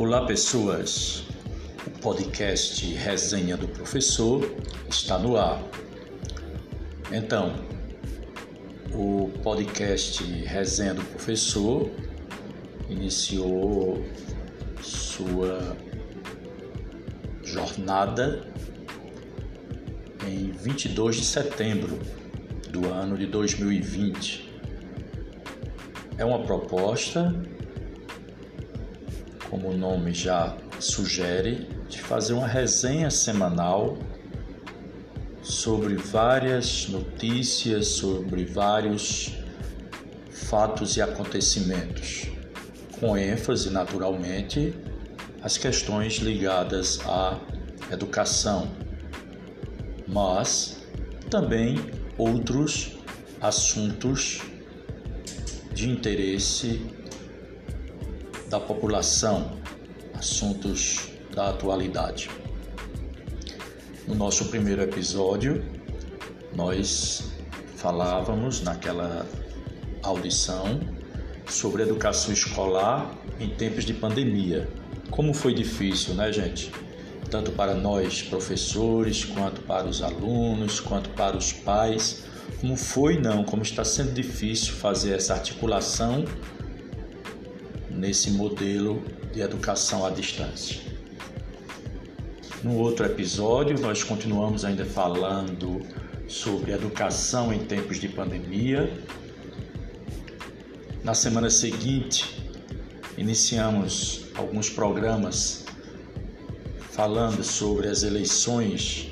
Olá, pessoas. O podcast Resenha do Professor está no ar. Então, o podcast Resenha do Professor iniciou sua jornada em 22 de setembro do ano de 2020. É uma proposta como o nome já sugere, de fazer uma resenha semanal sobre várias notícias, sobre vários fatos e acontecimentos, com ênfase, naturalmente, as questões ligadas à educação, mas também outros assuntos de interesse da população, assuntos da atualidade. No nosso primeiro episódio, nós falávamos naquela audição sobre educação escolar em tempos de pandemia. Como foi difícil, né, gente? Tanto para nós, professores, quanto para os alunos, quanto para os pais. Como foi, não, como está sendo difícil fazer essa articulação nesse modelo de educação à distância. No outro episódio, nós continuamos ainda falando sobre educação em tempos de pandemia. Na semana seguinte, iniciamos alguns programas falando sobre as eleições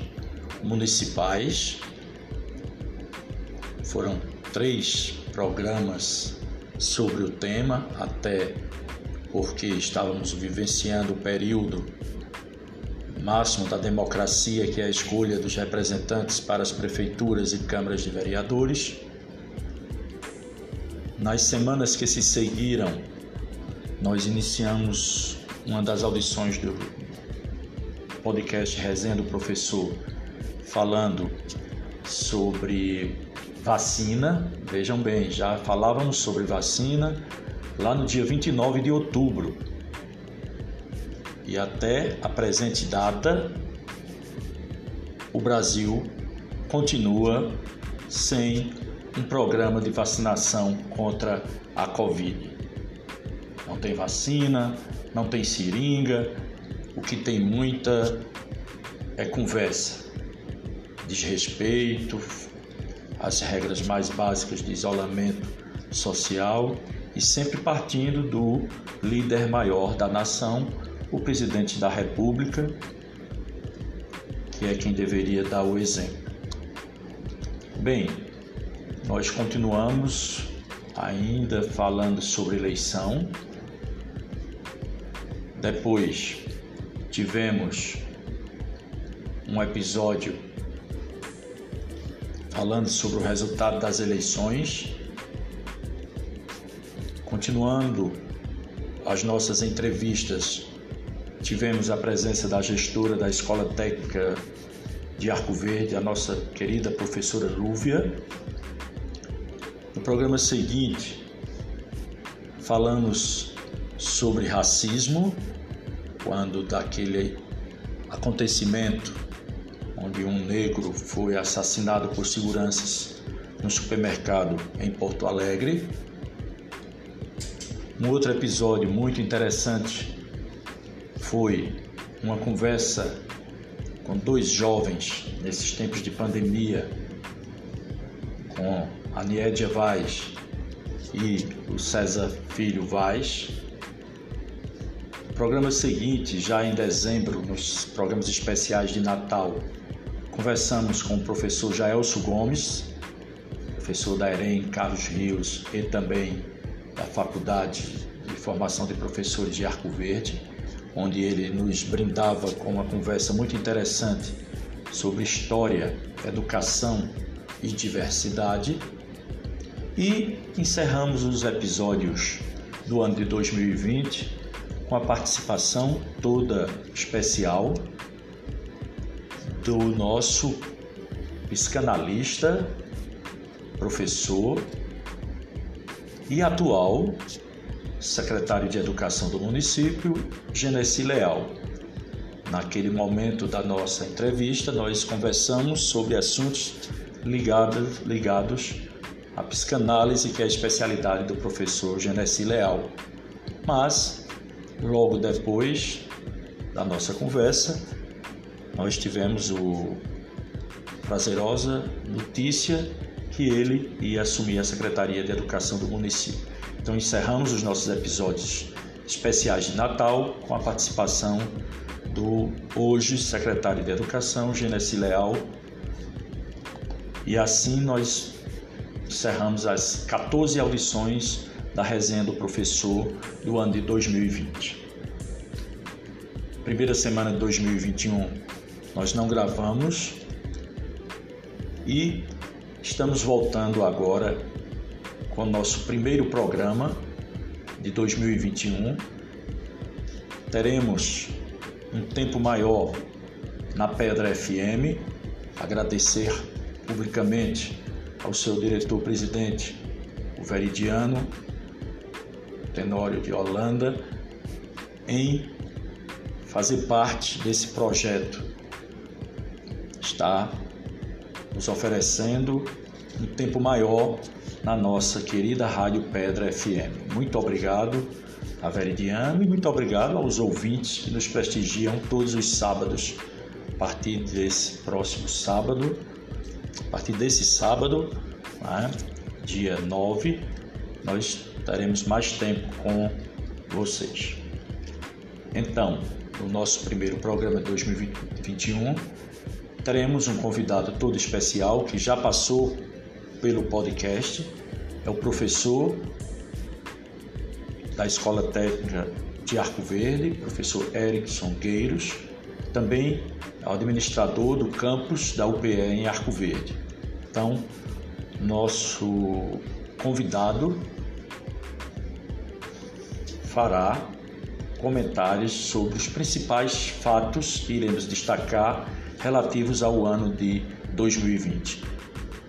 municipais. Foram três programas sobre o tema até porque estávamos vivenciando o período máximo da democracia, que é a escolha dos representantes para as prefeituras e câmaras de vereadores. Nas semanas que se seguiram, nós iniciamos uma das audições do podcast Resenha do Professor, falando sobre vacina. Vejam bem, já falávamos sobre vacina, lá no dia 29 de outubro. E até a presente data, o Brasil continua sem um programa de vacinação contra a Covid. Não tem vacina, não tem seringa, o que tem muita é conversa, desrespeito às regras mais básicas de isolamento social e sempre partindo do líder maior da nação, o presidente da República, que é quem deveria dar o exemplo. Bem, nós continuamos ainda falando sobre eleição. Depois tivemos um episódio falando sobre o resultado das eleições Continuando as nossas entrevistas, tivemos a presença da gestora da Escola Técnica de Arco Verde, a nossa querida professora Lúvia. No programa seguinte, falamos sobre racismo, quando daquele acontecimento onde um negro foi assassinado por seguranças no supermercado em Porto Alegre. Um outro episódio muito interessante foi uma conversa com dois jovens nesses tempos de pandemia, com a Niédia Vaz e o César Filho Vaz. Programa seguinte, já em dezembro, nos programas especiais de Natal, conversamos com o professor Jaelso Gomes, professor da EREM Carlos Rios e também da Faculdade de Formação de Professores de Arco Verde, onde ele nos brindava com uma conversa muito interessante sobre história, educação e diversidade. E encerramos os episódios do ano de 2020 com a participação toda especial do nosso psicanalista, professor e atual secretário de Educação do município, Genesi Leal. Naquele momento da nossa entrevista, nós conversamos sobre assuntos ligados, ligados à psicanálise, que é a especialidade do professor Genesi Leal. Mas, logo depois da nossa conversa, nós tivemos o prazerosa notícia que ele ia assumir a Secretaria de Educação do município. Então encerramos os nossos episódios especiais de Natal com a participação do hoje secretário de Educação, Genesi Leal. E assim nós encerramos as 14 audições da resenha do professor do ano de 2020. Primeira semana de 2021 nós não gravamos e estamos voltando agora com o nosso primeiro programa de 2021. Teremos um tempo maior na Pedra FM. Agradecer publicamente ao seu diretor-presidente, o Veridiano Tenório de Holanda, em fazer parte desse projeto. Está nos oferecendo um tempo maior na nossa querida Rádio Pedra FM. Muito obrigado a Veridiano e muito obrigado aos ouvintes que nos prestigiam todos os sábados. A partir desse próximo sábado, a partir desse sábado, né, dia 9, nós teremos mais tempo com vocês. Então, no nosso primeiro programa de 2021, teremos um convidado todo especial que já passou pelo podcast. É o professor da Escola Técnica de Arco Verde, professor Erickson Gueiros, também é o administrador do campus da UPE em Arco Verde. Então, nosso convidado fará comentários sobre os principais fatos que iremos destacar relativos ao ano de 2020.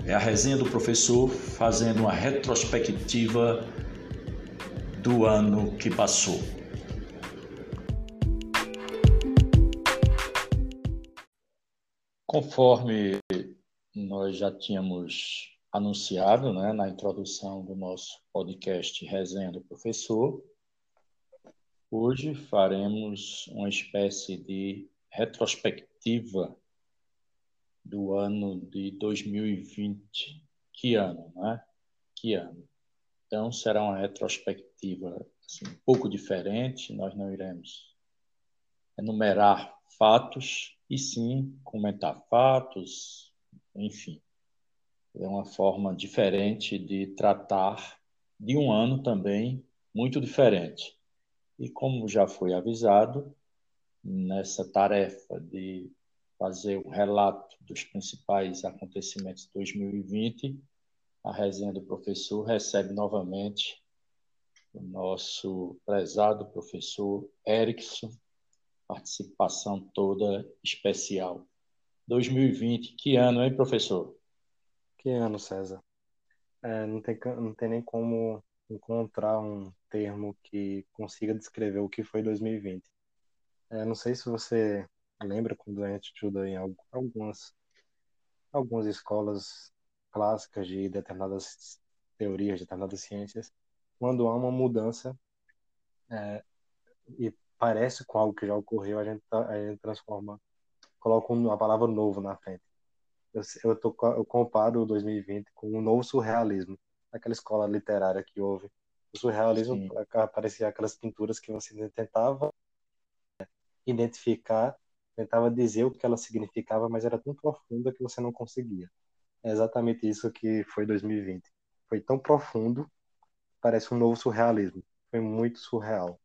É a resenha do professor fazendo uma retrospectiva do ano que passou. Conforme nós já tínhamos anunciado né, na introdução do nosso podcast Resenha do Professor, hoje faremos uma espécie de retrospectiva do ano de 2020. Que ano, né? Que ano. Então, será uma retrospectiva assim, um pouco diferente. Nós não iremos enumerar fatos, e sim comentar fatos, enfim. É uma forma diferente de tratar de um ano também muito diferente. E como já foi avisado, nessa tarefa de fazer o relato dos principais acontecimentos de 2020, a resenha do professor recebe novamente o nosso prezado professor Erickson, participação toda especial. 2020, que ano, hein, professor? Que ano, César? É, não, tem, não tem nem como encontrar um termo que consiga descrever o que foi 2020. É, não sei se você lembra quando a gente estuda em algumas, algumas escolas clássicas de determinadas teorias, de determinadas ciências, quando há uma mudança é, e parece com algo que já ocorreu, a gente, tá, a gente transforma, coloca a palavra novo na frente. Eu, eu, tô, eu comparo o 2020 com um novo surrealismo, aquela escola literária que houve. O surrealismo Sim. parecia aquelas pinturas que você tentava identificar, tentava dizer o que ela significava, mas era tão profunda que você não conseguia. É exatamente isso que foi 2020. Foi tão profundo, parece um novo surrealismo. Foi muito surreal.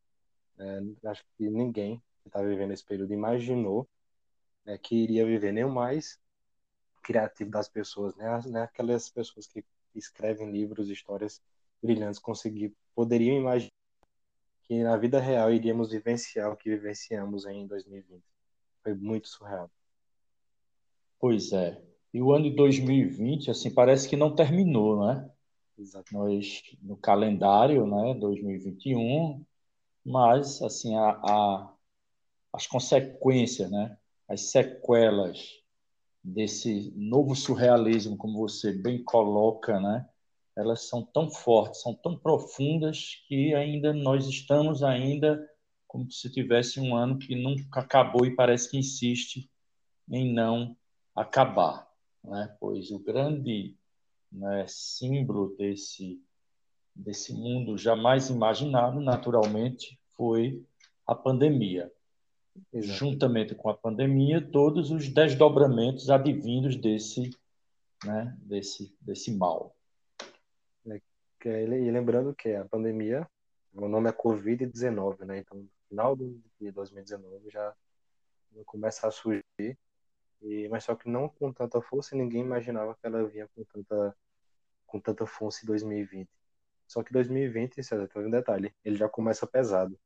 É, acho que ninguém que está vivendo esse período imaginou né, que iria viver nem mais criativo das pessoas, né? né? Aquelas pessoas que escrevem livros, histórias brilhantes, conseguir, poderiam imaginar que na vida real iríamos vivenciar o que vivenciamos em 2020. Foi muito surreal. Pois é. E o ano de 2020, assim, parece que não terminou, né? nós, no calendário, né, 2021, mas assim a, a, as consequências, né, as sequelas desse novo surrealismo, como você bem coloca, né, elas são tão fortes, são tão profundas que ainda nós estamos ainda como se tivesse um ano que nunca acabou e parece que insiste em não acabar, né? Pois o grande né, símbolo desse desse mundo jamais imaginado, naturalmente, foi a pandemia. Exato. Juntamente com a pandemia, todos os desdobramentos advindos desse, né, desse, desse mal. É, e lembrando que a pandemia, o nome é Covid-19, né? Então, no final de 2019 já começa a surgir, e, mas só que não com tanta força, ninguém imaginava que ela vinha com tanta, com tanta força em 2020. Só que 2020, César, tem um detalhe, ele já começa pesado,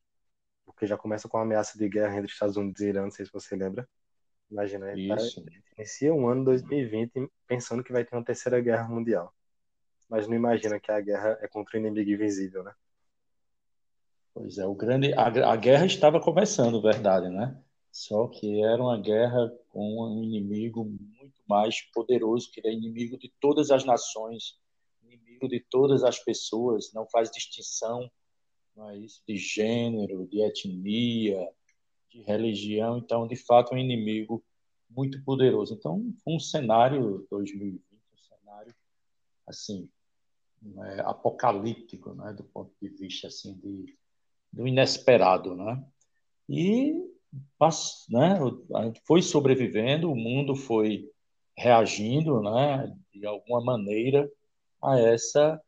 porque já começa com a ameaça de guerra entre Estados Unidos e Irã, não sei se você lembra. Imagina, ele, tá, inicia um ano 2020 pensando que vai ter uma terceira guerra mundial mas não imagina que a guerra é contra o inimigo invisível, né? Pois é, o grande a, a guerra estava começando, verdade, né? Só que era uma guerra com um inimigo muito mais poderoso, que é inimigo de todas as nações, inimigo de todas as pessoas, não faz distinção, não é isso, de gênero, de etnia, de religião, então, de fato, é um inimigo muito poderoso. Então, foi um cenário 2020, um cenário assim né, apocalíptico, né, do ponto de vista assim de do inesperado, né? E né, a gente foi sobrevivendo, o mundo foi reagindo, né, de alguma maneira a essa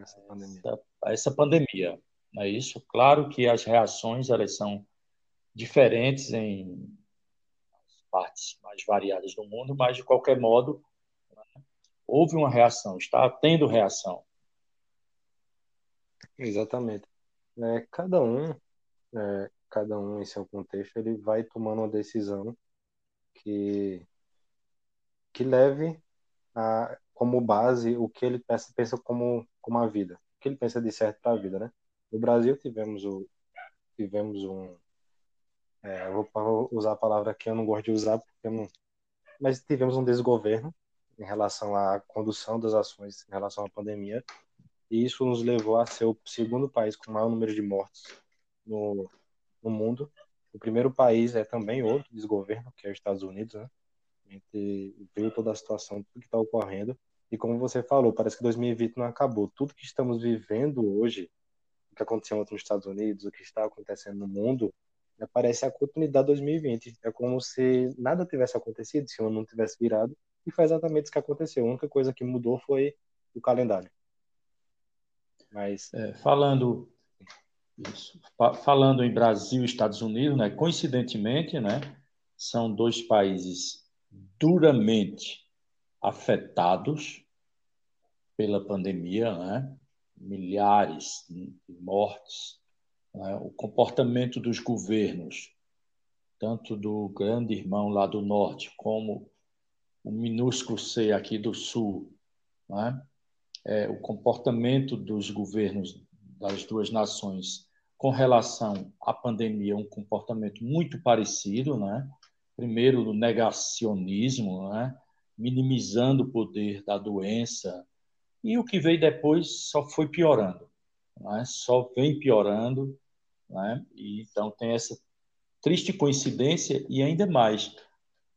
essa pandemia. Essa, essa pandemia, não é isso? Claro que as reações elas são diferentes em partes mais variadas do mundo, mas de qualquer modo houve uma reação, está tendo reação. Exatamente. É, cada um, é, cada um em seu contexto, ele vai tomando uma decisão que que leve a, como base o que ele pensa, pensa como como a vida, o que ele pensa de certo para a vida, né? No Brasil tivemos o tivemos um é, vou usar a palavra que eu não gosto de usar porque não, mas tivemos um desgoverno em relação à condução das ações em relação à pandemia. E isso nos levou a ser o segundo país com maior número de mortes no, no mundo. O primeiro país é também outro desgoverno, que é os Estados Unidos, né? A gente viu toda a situação, tudo que está ocorrendo. E como você falou, parece que 2020 não acabou. Tudo que estamos vivendo hoje, o que aconteceu nos Estados Unidos, o que está acontecendo no mundo, né, parece a continuidade de 2020. É como se nada tivesse acontecido, se o ano não tivesse virado, e foi exatamente isso que aconteceu. A única coisa que mudou foi o calendário. Mas é, falando isso, falando em Brasil e Estados Unidos, né, coincidentemente, né, são dois países duramente afetados pela pandemia, né, milhares de mortes, né, o comportamento dos governos, tanto do grande irmão lá do norte como o minúsculo C aqui do Sul, né? é, o comportamento dos governos das duas nações com relação à pandemia, um comportamento muito parecido, né? Primeiro, o negacionismo, né? minimizando o poder da doença, e o que veio depois só foi piorando, né? só vem piorando, né? e então tem essa triste coincidência e ainda mais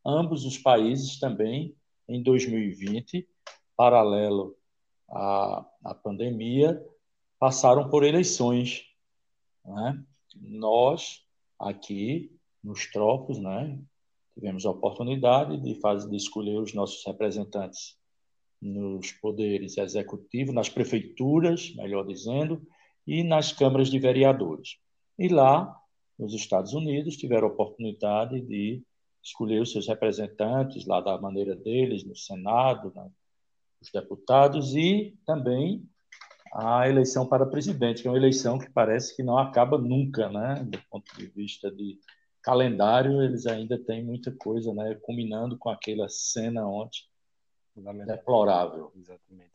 ambos os países também, em 2020, paralelo à, à pandemia, passaram por eleições. Né? Nós, aqui nos Tropos, né, tivemos a oportunidade de, fazer, de escolher os nossos representantes nos poderes executivos, nas prefeituras, melhor dizendo, e nas câmaras de vereadores. E lá, nos Estados Unidos, tiveram a oportunidade de escolher os seus representantes lá da maneira deles, no Senado, né, os deputados, e também a eleição para presidente, que é uma eleição que parece que não acaba nunca, né? Do ponto de vista de calendário, eles ainda têm muita coisa, né? Combinando com aquela cena ontem, deplorável. Exatamente.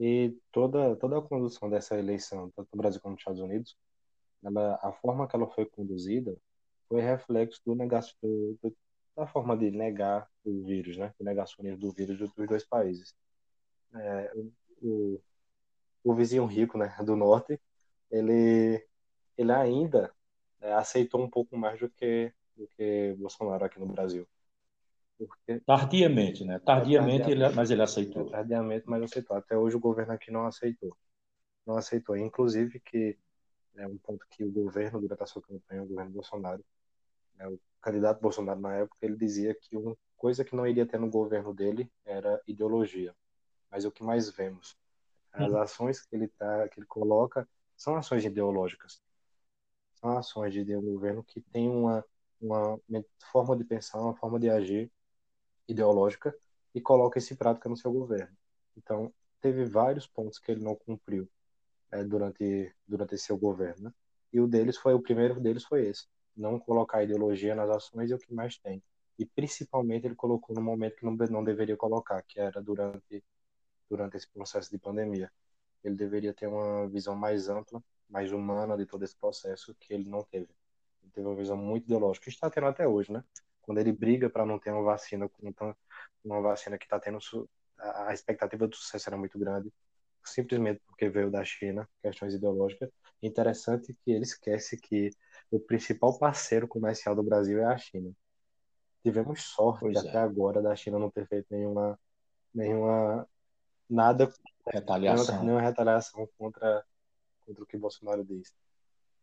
E toda, toda a condução dessa eleição, tanto no Brasil como nos Estados Unidos, ela, a forma que ela foi conduzida foi reflexo do negação, do, da forma de negar o vírus, né? O negacionismo do vírus dos dois países. É, o, o vizinho rico, né, do norte, ele, ele ainda é, aceitou um pouco mais do que, do que Bolsonaro aqui no Brasil. Porque... Tardiamente, né? Tardiamente, tardiamente ele, mas ele aceitou. É, tardiamente, mas aceitou. Até hoje o governo aqui não aceitou. Não aceitou. Inclusive que é um ponto que o governo, durante a sua campanha, o governo Bolsonaro, né, o candidato Bolsonaro na época, ele dizia que uma coisa que não iria ter no governo dele era ideologia. Mas é o que mais vemos. As uhum. ações que ele, tá, que ele coloca são ações ideológicas. São ações de um governo que tem uma, uma forma de pensar, uma forma de agir ideológica e coloca isso em prática no seu governo. Então, teve vários pontos que ele não cumpriu é, durante durante seu governo. Né? E o deles foi o primeiro deles foi esse, não colocar ideologia nas ações é o que mais tem. E principalmente ele colocou no momento que não, não deveria colocar, que era durante durante esse processo de pandemia. Ele deveria ter uma visão mais ampla, mais humana de todo esse processo que ele não teve. Ele teve uma visão muito ideológica, que está tendo até hoje, né? Quando ele briga para não ter uma vacina, uma vacina que está tendo a expectativa do sucesso era muito grande, simplesmente porque veio da China, questões ideológicas. Interessante que ele esquece que o principal parceiro comercial do Brasil é a China. Tivemos sorte pois até é. agora da China não ter feito nenhuma, nenhuma nada retaliação. Nenhuma, nenhuma retaliação contra, contra o que Bolsonaro diz.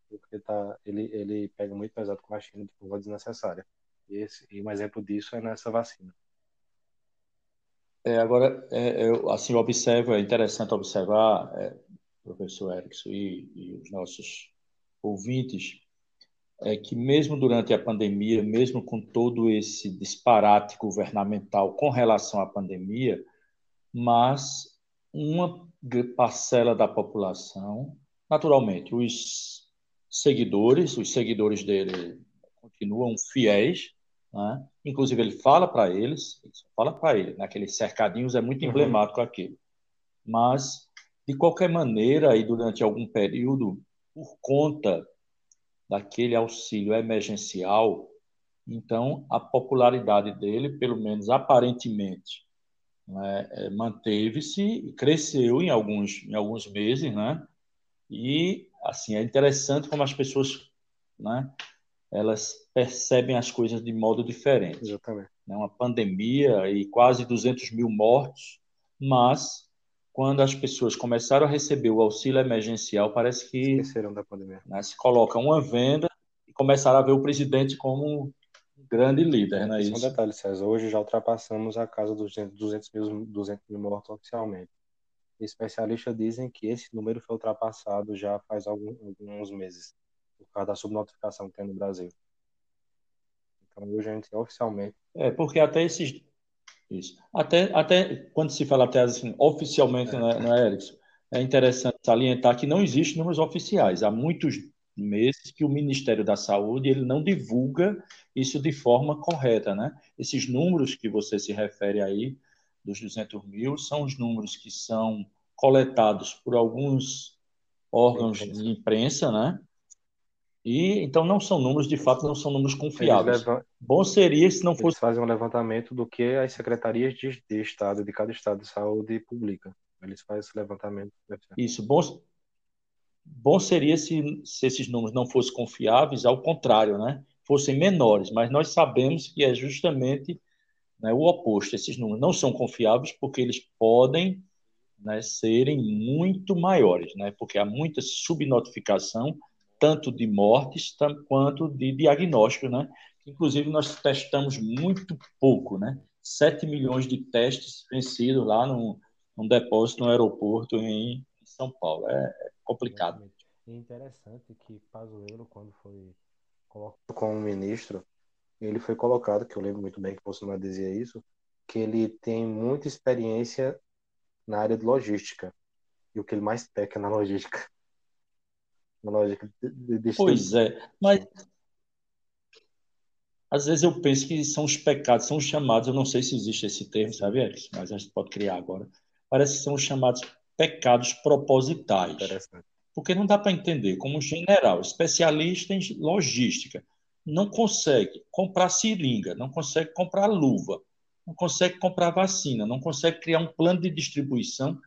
Porque tá, ele, ele pega muito pesado com a China de forma desnecessária. E, esse, e um exemplo disso é nessa vacina. É, agora, é, eu assim observo, é interessante observar, é, professor Erickson e, e, os nossos ouvintes, é que mesmo durante a pandemia, mesmo com todo esse disparate governamental com relação à pandemia, mas uma parcela da população, naturalmente, os seguidores, os seguidores dele continuam fiéis, né? Inclusive, ele fala para eles, ele fala para ele, naqueles cercadinhos é muito uhum. emblemático aquilo. Mas, de qualquer maneira, e durante algum período, por conta daquele auxílio emergencial, então a popularidade dele, pelo menos aparentemente, né, é, manteve-se e cresceu em alguns, em alguns meses, né? E assim é interessante como as pessoas, né, elas percebem as coisas de modo diferente. Exatamente. É uma pandemia e quase 200 mil mortos, mas quando as pessoas começaram a receber o auxílio emergencial, parece que esqueceram da pandemia. Né, se coloca uma venda e começaram a ver o presidente como um grande líder, né? Isso é um detalhe, César. Hoje já ultrapassamos a casa dos 200 mil, 200 mil mortos oficialmente. Especialistas dizem que esse número foi ultrapassado já faz alguns, alguns meses por causa da subnotificação que tem no Brasil. Então, hoje a gente oficialmente. É, porque até esses. Isso. Até, até quando se fala até assim, oficialmente, é. Né, Erickson? É interessante salientar que não existem números oficiais. Há muitos meses que o Ministério da Saúde ele não divulga isso de forma correta, né? Esses números que você se refere aí, dos 200 mil, são os números que são coletados por alguns órgãos de imprensa, né? E então não são números, de fato, não são números confiáveis. Levam... Bom seria se não fosse. Eles fazem um levantamento do que as secretarias de, de Estado, de cada Estado de saúde, publicam. Eles fazem esse levantamento. Isso. Bom, bom seria se, se esses números não fossem confiáveis, ao contrário, né? fossem menores. Mas nós sabemos que é justamente né, o oposto. Esses números não são confiáveis porque eles podem né, serem muito maiores, né? porque há muita subnotificação tanto de mortes quanto de diagnósticos, né? Inclusive, nós testamos muito pouco, né? 7 milhões de testes vencidos lá no, num depósito no aeroporto em, São Paulo. É, é complicado. É interessante que Pazuello, quando foi colocado como ministro, ele foi colocado, que eu lembro muito bem que Bolsonaro dizia isso, que ele tem muita experiência na área de logística. E o que ele mais peca é na logística uma lógica de, de Pois é, mas às vezes eu penso que são os pecados, são os chamados, eu não sei se existe esse termo, sabe? Mas a gente pode criar agora. Parece que são os chamados pecados propositais. Porque não dá para entender como general, especialista em logística, não consegue comprar seringa, não consegue comprar luva, não consegue comprar vacina, não consegue criar um plano de distribuição.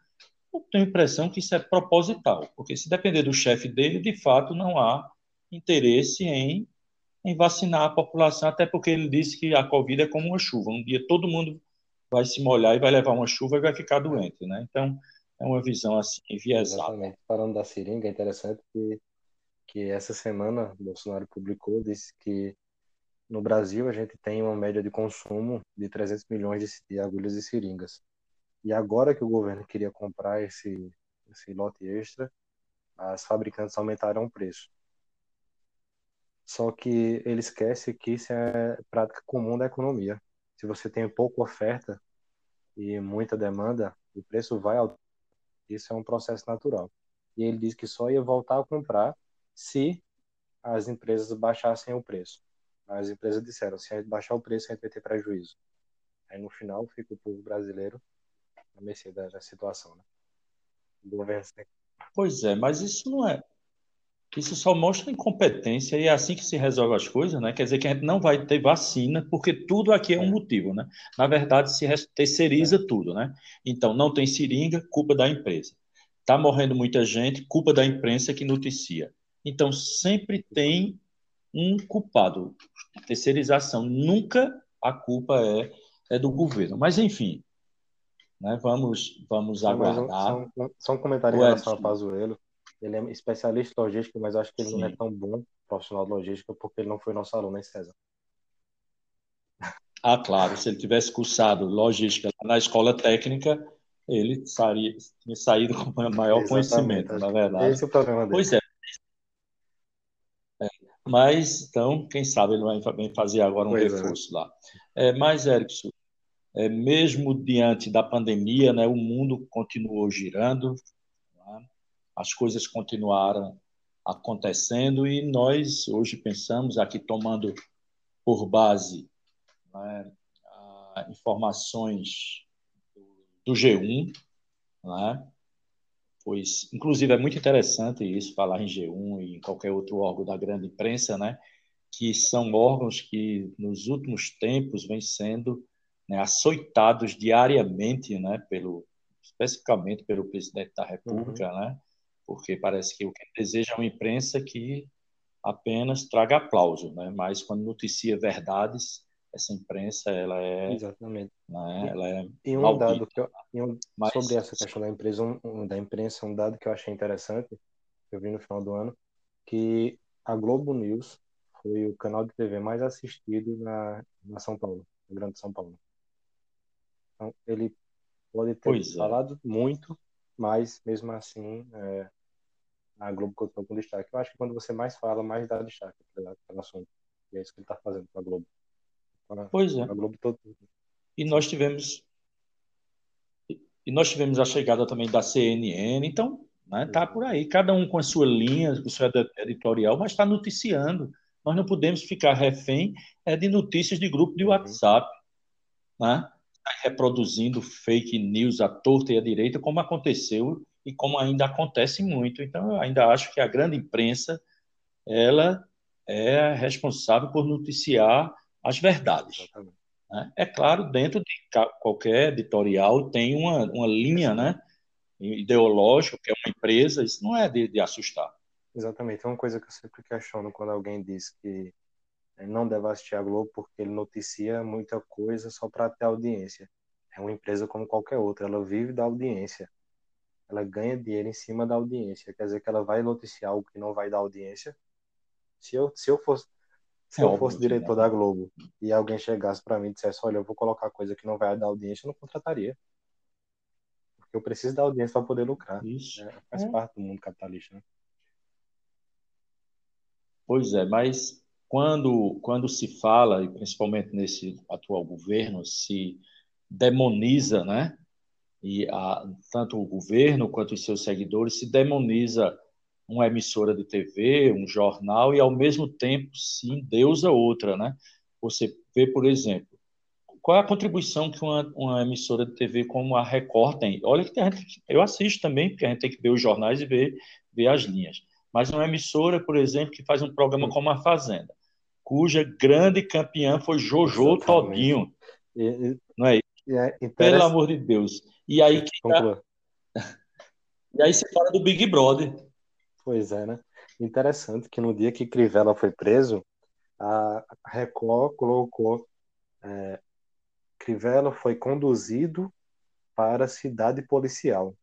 Eu tenho a impressão que isso é proposital, porque se depender do chefe dele, de fato não há interesse em, em vacinar a população, até porque ele disse que a Covid é como uma chuva. Um dia todo mundo vai se molhar e vai levar uma chuva e vai ficar doente, né? Então, é uma visão assim enviesada. Exatamente. Falando da seringa, é interessante que, que essa semana Bolsonaro publicou, disse que no Brasil a gente tem uma média de consumo de 300 milhões de, agulhas e seringas. E agora que o governo queria comprar esse, esse lote extra, as fabricantes aumentaram o preço. Só que ele esquece que isso é prática comum da economia. Se você tem pouca oferta e muita demanda, o preço vai aumentar. Isso é um processo natural. E ele diz que só ia voltar a comprar se as empresas baixassem o preço. As empresas disseram, se a gente baixar o preço, a gente vai ter prejuízo. Aí no final fica o povo brasileiro na mercê da, da situação, né? O governo Pois é, mas isso não é, isso só mostra incompetência e é assim que se resolve as coisas, né? Quer dizer que a gente não vai ter vacina, porque tudo aqui é um é. motivo, né? Na verdade, se terceiriza é. tudo, né? Então, não tem seringa, culpa da empresa. Está morrendo muita gente, culpa da imprensa que noticia. Então, sempre tem um culpado. Terceirização, nunca a culpa é, é do governo. Mas, enfim, né? vamos, vamos aguardar. Só, só, só um comentário em relação ao Pazuello ele é especialista em logística, mas acho que ele Sim. não é tão bom profissional de logística porque ele não foi nosso aluno, hein, César? Ah, claro. Se ele tivesse cursado logística na escola técnica, ele saria, tinha saído com maior Exatamente. conhecimento, na verdade. Esse é o problema dele. Pois é. é. Mas, então, quem sabe ele vai fazer agora um pois é. reforço é. lá. É, mas, Erickson, é, mesmo diante da pandemia, né, o mundo continuou girando, as coisas continuaram acontecendo e nós hoje pensamos aqui tomando por base né, informações do G1, né, pois inclusive é muito interessante isso falar em G1 e em qualquer outro órgão da grande imprensa, né, que são órgãos que nos últimos tempos vêm sendo né, açoitados diariamente, né, pelo especificamente pelo presidente da República, uhum. né, porque parece que o que deseja é uma imprensa que apenas traga aplauso, né? Mas quando noticia verdades, essa imprensa ela é exatamente, né? ela é e um dado que eu, um, Mas, sobre essa questão da empresa, um, da imprensa, um dado que eu achei interessante, que eu vi no final do ano, que a Globo News foi o canal de TV mais assistido na, na São Paulo, no Grande São Paulo. Então, ele pode ter pois é. falado é. muito mas mesmo assim é, a Globo continua com destaque. Eu acho que quando você mais fala, mais dá destaque para o assunto. E é isso que ele está fazendo com a Globo. A, pois é. A Globo todo. E nós tivemos e nós tivemos a chegada também da CNN, então né, tá por aí, cada um com a sua linha, com a sua editorial, mas está noticiando. Nós não podemos ficar refém é, de notícias de grupo de uhum. WhatsApp, né? Reproduzindo fake news à torta e à direita, como aconteceu e como ainda acontece muito. Então, eu ainda acho que a grande imprensa ela é responsável por noticiar as verdades. Né? É claro, dentro de qualquer editorial tem uma, uma linha né, ideológica, que é uma empresa, isso não é de, de assustar. Exatamente. É uma coisa que eu sempre questiono quando alguém diz que não deve assistir a Globo porque ele noticia muita coisa só para ter audiência. É uma empresa como qualquer outra, ela vive da audiência. Ela ganha dinheiro em cima da audiência. Quer dizer que ela vai noticiar algo que não vai dar audiência. Se eu, se eu fosse se é eu fosse diretor né? da Globo e alguém chegasse para mim e dissesse, olha, eu vou colocar coisa que não vai dar audiência, eu não contrataria. Porque eu preciso da audiência para poder lucrar. Isso. É, faz é. parte do mundo capitalista, né? Pois é, mas quando, quando se fala, e principalmente nesse atual governo, se demoniza, né? E a, tanto o governo quanto os seus seguidores se demoniza uma emissora de TV, um jornal, e ao mesmo tempo se endeusa outra, né? Você vê, por exemplo, qual é a contribuição que uma, uma, emissora de TV como a Record tem? Olha que gente, eu assisto também, porque a gente tem que ver os jornais e ver, ver as linhas. Mas uma emissora, por exemplo, que faz um programa como a Fazenda, cuja grande campeã foi Jojo Exatamente. Todinho. E, não é isso? É Pelo amor de Deus. E aí, que tá... e aí se fala do Big Brother. Pois é, né? Interessante que no dia que Crivella foi preso, a Record colocou é, Crivella foi conduzido para a cidade policial.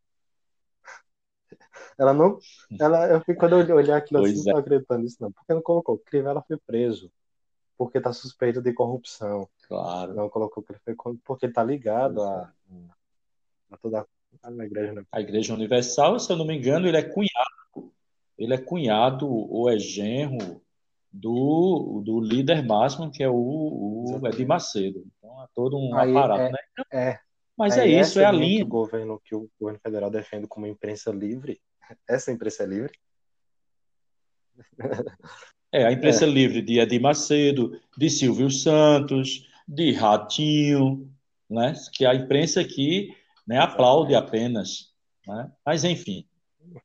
Ela não. Ela, eu, quando eu olhar aquilo assim, não é. acreditando nisso, não. Porque não colocou. Crivella foi preso. Porque está suspeito de corrupção. Claro. Não colocou que ele foi. Porque está ligado a, é. a, toda a igreja. Né? A Igreja Universal, se eu não me engano, ele é cunhado. Ele é cunhado ou é genro do, do líder máximo, que é o, o Edir Macedo. Então é todo um Aí aparato, é, né? É. Mas é isso, é a linha. O governo que o governo federal defende como imprensa livre. Essa imprensa é livre? É, a imprensa é. livre de Edir Macedo, de Silvio Santos, de Ratinho, né? que a imprensa aqui né, aplaude apenas. Né? Mas, enfim,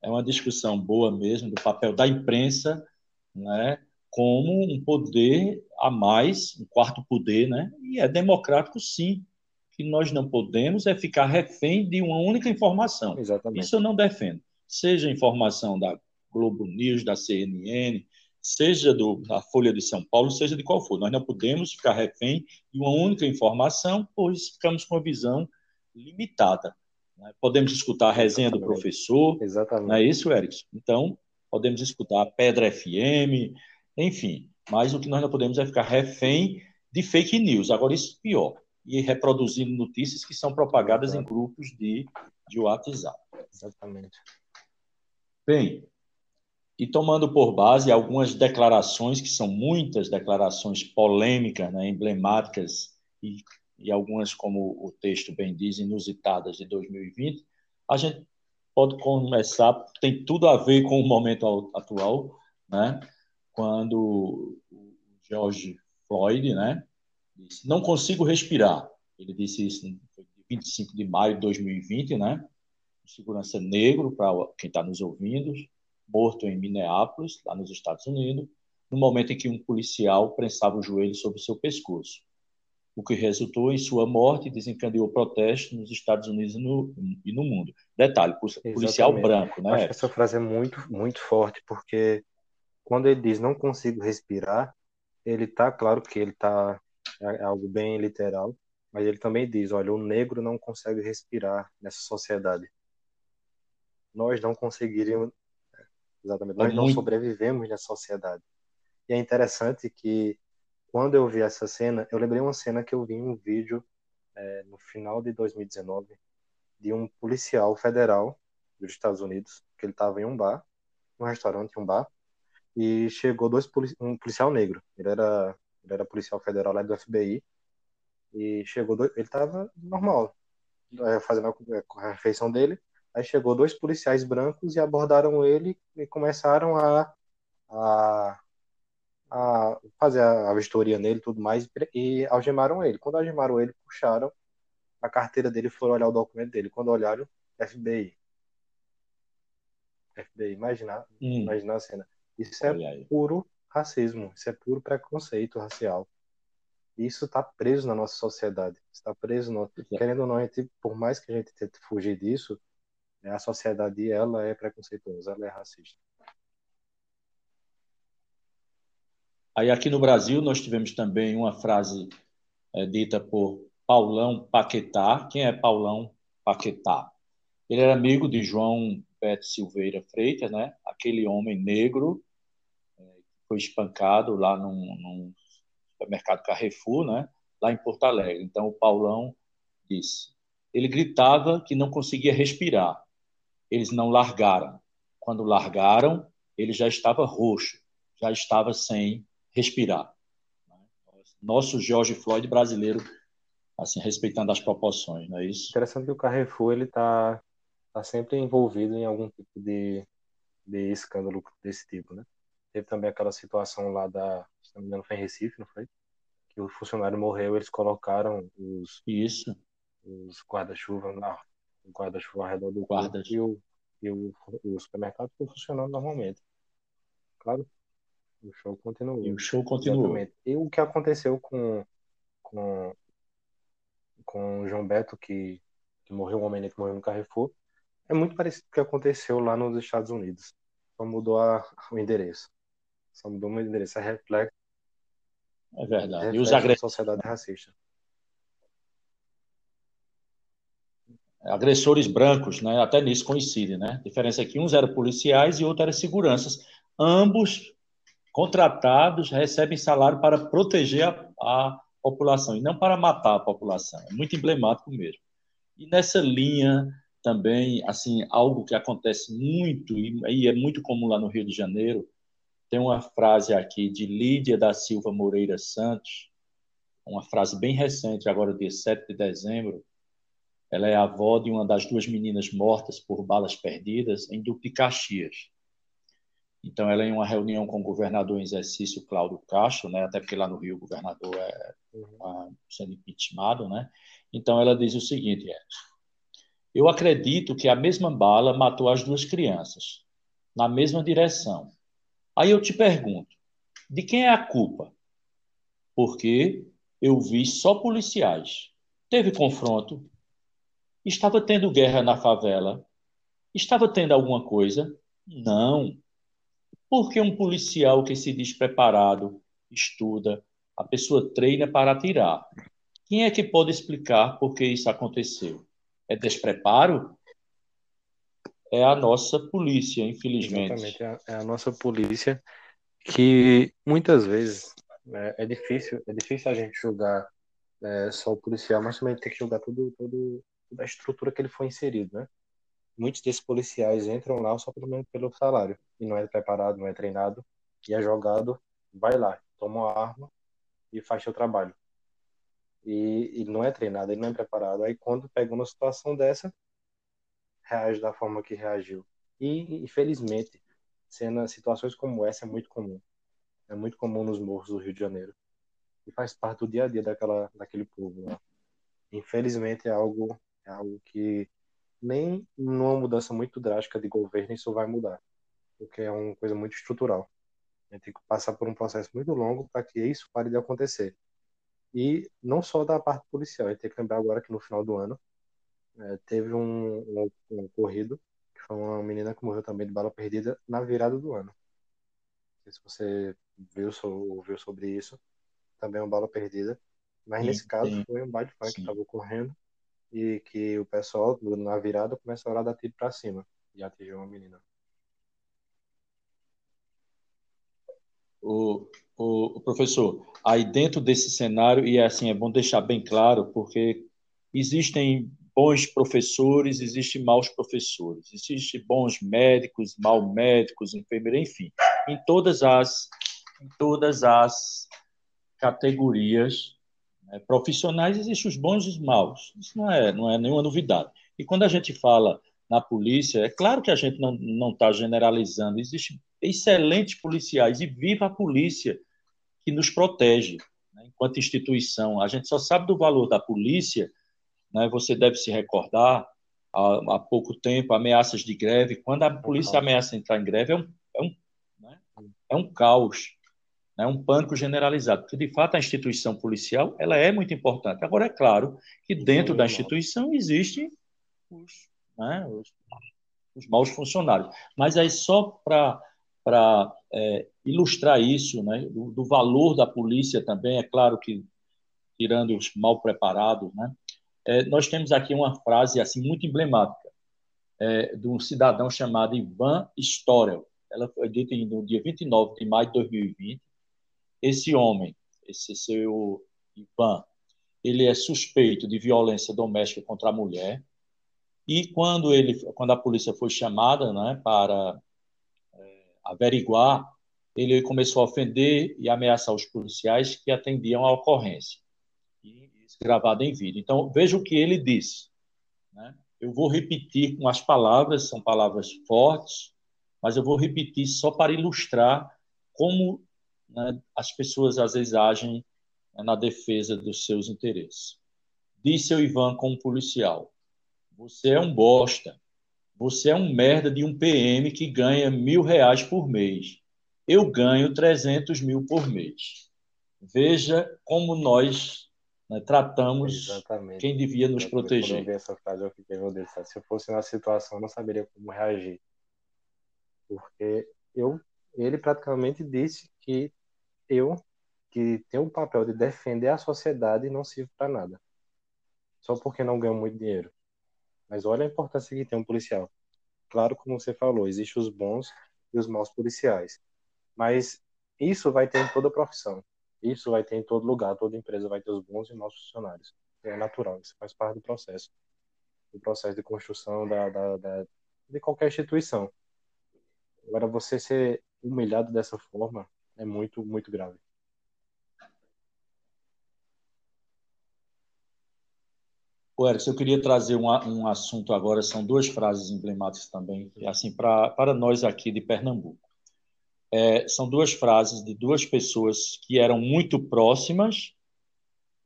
é uma discussão boa mesmo do papel da imprensa né, como um poder a mais, um quarto poder, né? E é democrático, sim. O que nós não podemos é ficar refém de uma única informação. Exatamente. Isso eu não defendo. Seja informação da Globo News, da CNN, seja do, da Folha de São Paulo, seja de qual for. Nós não podemos ficar refém de uma única informação, pois ficamos com uma visão limitada. Né? Podemos escutar a resenha Exatamente. do professor, Exatamente. não é isso, Erickson? Então, podemos escutar a Pedra FM, enfim, mas o que nós não podemos é ficar refém de fake news. Agora, isso é pior. E reproduzindo notícias que são propagadas em grupos de, de WhatsApp. Exatamente. Bem, e tomando por base algumas declarações, que são muitas declarações polêmicas, né, emblemáticas, e, e algumas, como o texto bem diz, inusitadas de 2020, a gente pode começar, tem tudo a ver com o momento atual, né? quando o George Floyd, né, disse, não consigo respirar. Ele disse isso no 25 de maio de 2020, né, segurança negro, para quem está nos ouvindo, morto em Minneapolis, lá nos Estados Unidos, no momento em que um policial prensava o joelho sobre seu pescoço, o que resultou em sua morte e desencadeou protestos nos Estados Unidos e no, e no mundo. Detalhe, policial Exatamente. branco, né? Acho que essa frase é muito, muito forte, porque quando ele diz não consigo respirar, ele tá claro que ele tá é algo bem literal, mas ele também diz, olha, o negro não consegue respirar nessa sociedade. Nós não conseguiríamos, exatamente, nós é não sobrevivemos nessa sociedade. E é interessante que quando eu vi essa cena, eu lembrei uma cena que eu vi em um vídeo é, no final de 2019 de um policial federal dos Estados Unidos, que ele estava em um bar, um restaurante, um bar, e chegou dois um policial negro. Ele era, ele era policial federal lá do FBI. E chegou dois, ele estava normal, é, fazendo a, refeição dele. Aí chegou dois policiais brancos e abordaram ele e começaram a, a, a fazer a, a vistoria nele e tudo mais e algemaram ele. Quando algemaram ele, puxaram a carteira dele e foram olhar o documento dele. Quando olharam, FBI. FBI, imagina, hum. imagina a cena. Isso é puro racismo, isso é puro preconceito racial. Isso está preso na nossa sociedade. Está preso, no... querendo ou não, gente, por mais que a gente tente fugir disso, a sociedade ela é preconceituosa, ela é racista. Aí aqui no Brasil nós tivemos também uma frase é, dita por Paulão Paquetá. Quem é Paulão Paquetá? Ele era amigo de João Beto Silveira Freitas, né? aquele homem negro é, que foi espancado lá num, num supermercado Carrefour, né? lá em Porto Alegre. Então, o Paulão disse: ele gritava que não conseguia respirar. Eles não largaram. Quando largaram, ele já estava roxo, já estava sem respirar. Nosso George Floyd brasileiro, assim, respeitando as proporções, não é isso? Interessante que o Carrefour ele está está sempre envolvido em algum tipo de, de escândalo desse tipo, né? Teve também aquela situação lá da, se não me engano, foi em Recife, não foi? que o funcionário morreu, eles colocaram os isso os guarda-chuva na o guarda-chuva ao redor do guarda e o e o, o supermercado ficou funcionando normalmente. Claro, o show continuou. E o show continuou. Exatamente. E o que aconteceu com com com o João Beto que, que morreu, um homem que morreu no Carrefour, é muito parecido com o que aconteceu lá nos Estados Unidos. Só mudou a, o endereço. Só mudou o endereço. É reflexo. É verdade. e os agressores. sociedade racista. Agressores brancos, né? Até nisso coincidem, né? A diferença é que uns eram policiais e outros eram seguranças. Ambos contratados recebem salário para proteger a, a população e não para matar a população. É muito emblemático mesmo. E nessa linha também, assim, algo que acontece muito e é muito comum lá no Rio de Janeiro, tem uma frase aqui de Lídia da Silva Moreira Santos, uma frase bem recente, agora dia 7 de dezembro. Ela é avó de uma das duas meninas mortas por balas perdidas em Duque Caxias. Então, ela, em uma reunião com o governador em exercício, Cláudio Castro, né, até porque lá no Rio o governador é uhum. sendo impeachmentado, né? então ela diz o seguinte: é, eu acredito que a mesma bala matou as duas crianças, na mesma direção. Aí eu te pergunto: de quem é a culpa? Porque eu vi só policiais. Teve confronto? Estava tendo guerra na favela? Estava tendo alguma coisa? Não. Porque um policial que se diz preparado, estuda, a pessoa treina para atirar. Quem é que pode explicar por que isso aconteceu? é despreparo, é a nossa polícia, infelizmente. Exatamente, é a, é nossa polícia que muitas vezes é, é, difícil, é difícil a gente julgar é, só o policial, mas também tem que julgar tudo, tudo, toda a estrutura que ele foi inserido, né? Muitos desses policiais entram lá só pelo, pelo salário e não é preparado, não é treinado e é jogado, vai lá, toma uma arma e faz seu trabalho e, e não é treinado, ele não é preparado. Aí quando pega uma situação dessa, reage da forma que reagiu. E infelizmente, sendo situações como essa é muito comum. É muito comum nos morros do Rio de Janeiro. E faz parte do dia a dia daquela, daquele povo lá. Infelizmente é algo, é algo que nem numa mudança muito drástica de governo isso vai mudar. Porque é uma coisa muito estrutural. A gente tem que passar por um processo muito longo para que isso pare de acontecer. E não só da parte policial, a gente tem que lembrar agora que no final do ano é, teve um, um, um, ocorrido, que foi uma menina que morreu também de bala perdida na virada do ano. Não sei se você viu, ouviu sobre isso, também uma bala perdida. Mas sim, nesse caso sim. foi um funk que estava ocorrendo e que o pessoal na virada começou a dar tiro para cima e atingiu uma menina. O, o, o, professor, aí dentro desse cenário, e assim, é bom deixar bem claro, porque existem bons professores, existem maus professores, existem bons médicos, maus médicos, enfermeiros, enfim, em todas as, em todas as categorias profissionais existem os bons e os maus. Isso não é, não é nenhuma novidade. E quando a gente fala na polícia, é claro que a gente não está generalizando, existem excelentes policiais e viva a polícia que nos protege né, enquanto instituição. A gente só sabe do valor da polícia, né, você deve se recordar, há, há pouco tempo, ameaças de greve. Quando a polícia ameaça entrar em greve, é um, é um, né, é um caos, é um pânico generalizado, porque de fato a instituição policial ela é muito importante. Agora, é claro que dentro da instituição existem os, né, os, os maus funcionários. Mas aí só para para é, ilustrar isso, né, do, do, valor da polícia também, é claro que tirando os mal preparados, né, é, nós temos aqui uma frase assim muito emblemática é, de um cidadão chamado Ivan Storel. Ela foi dita no dia 29 de maio de 2020. Esse homem, esse seu Ivan, ele é suspeito de violência doméstica contra a mulher. E quando ele, quando a polícia foi chamada, né, para averiguar, ele começou a ofender e ameaçar os policiais que atendiam à ocorrência. E isso gravado em vídeo. Então, veja o que ele disse. Né? Eu vou repetir com as palavras, são palavras fortes, mas eu vou repetir só para ilustrar como né, as pessoas às vezes agem né, na defesa dos seus interesses. Disse ao Ivan como policial: Você é um bosta. Você é um merda de um PM que ganha mil reais por mês. Eu ganho 300 mil por mês. Veja como nós né, tratamos Exatamente. quem devia nos Exatamente. proteger. Quando eu essa frase, eu fiquei, meu Deus, se eu fosse na situação, eu não saberia como reagir. Porque eu, ele praticamente disse que eu, que tenho o papel de defender a sociedade, não sirvo para nada. Só porque não ganho muito dinheiro. Mas olha a importância que tem um policial. Claro, como você falou, existem os bons e os maus policiais. Mas isso vai ter em toda profissão. Isso vai ter em todo lugar. Toda empresa vai ter os bons e maus funcionários. É natural, isso faz parte do processo. Do processo de construção da, da, da de qualquer instituição. Agora, você ser humilhado dessa forma é muito, muito grave. O Eric, eu queria trazer um, um assunto agora, são duas frases emblemáticas também, assim, pra, para nós aqui de Pernambuco. É, são duas frases de duas pessoas que eram muito próximas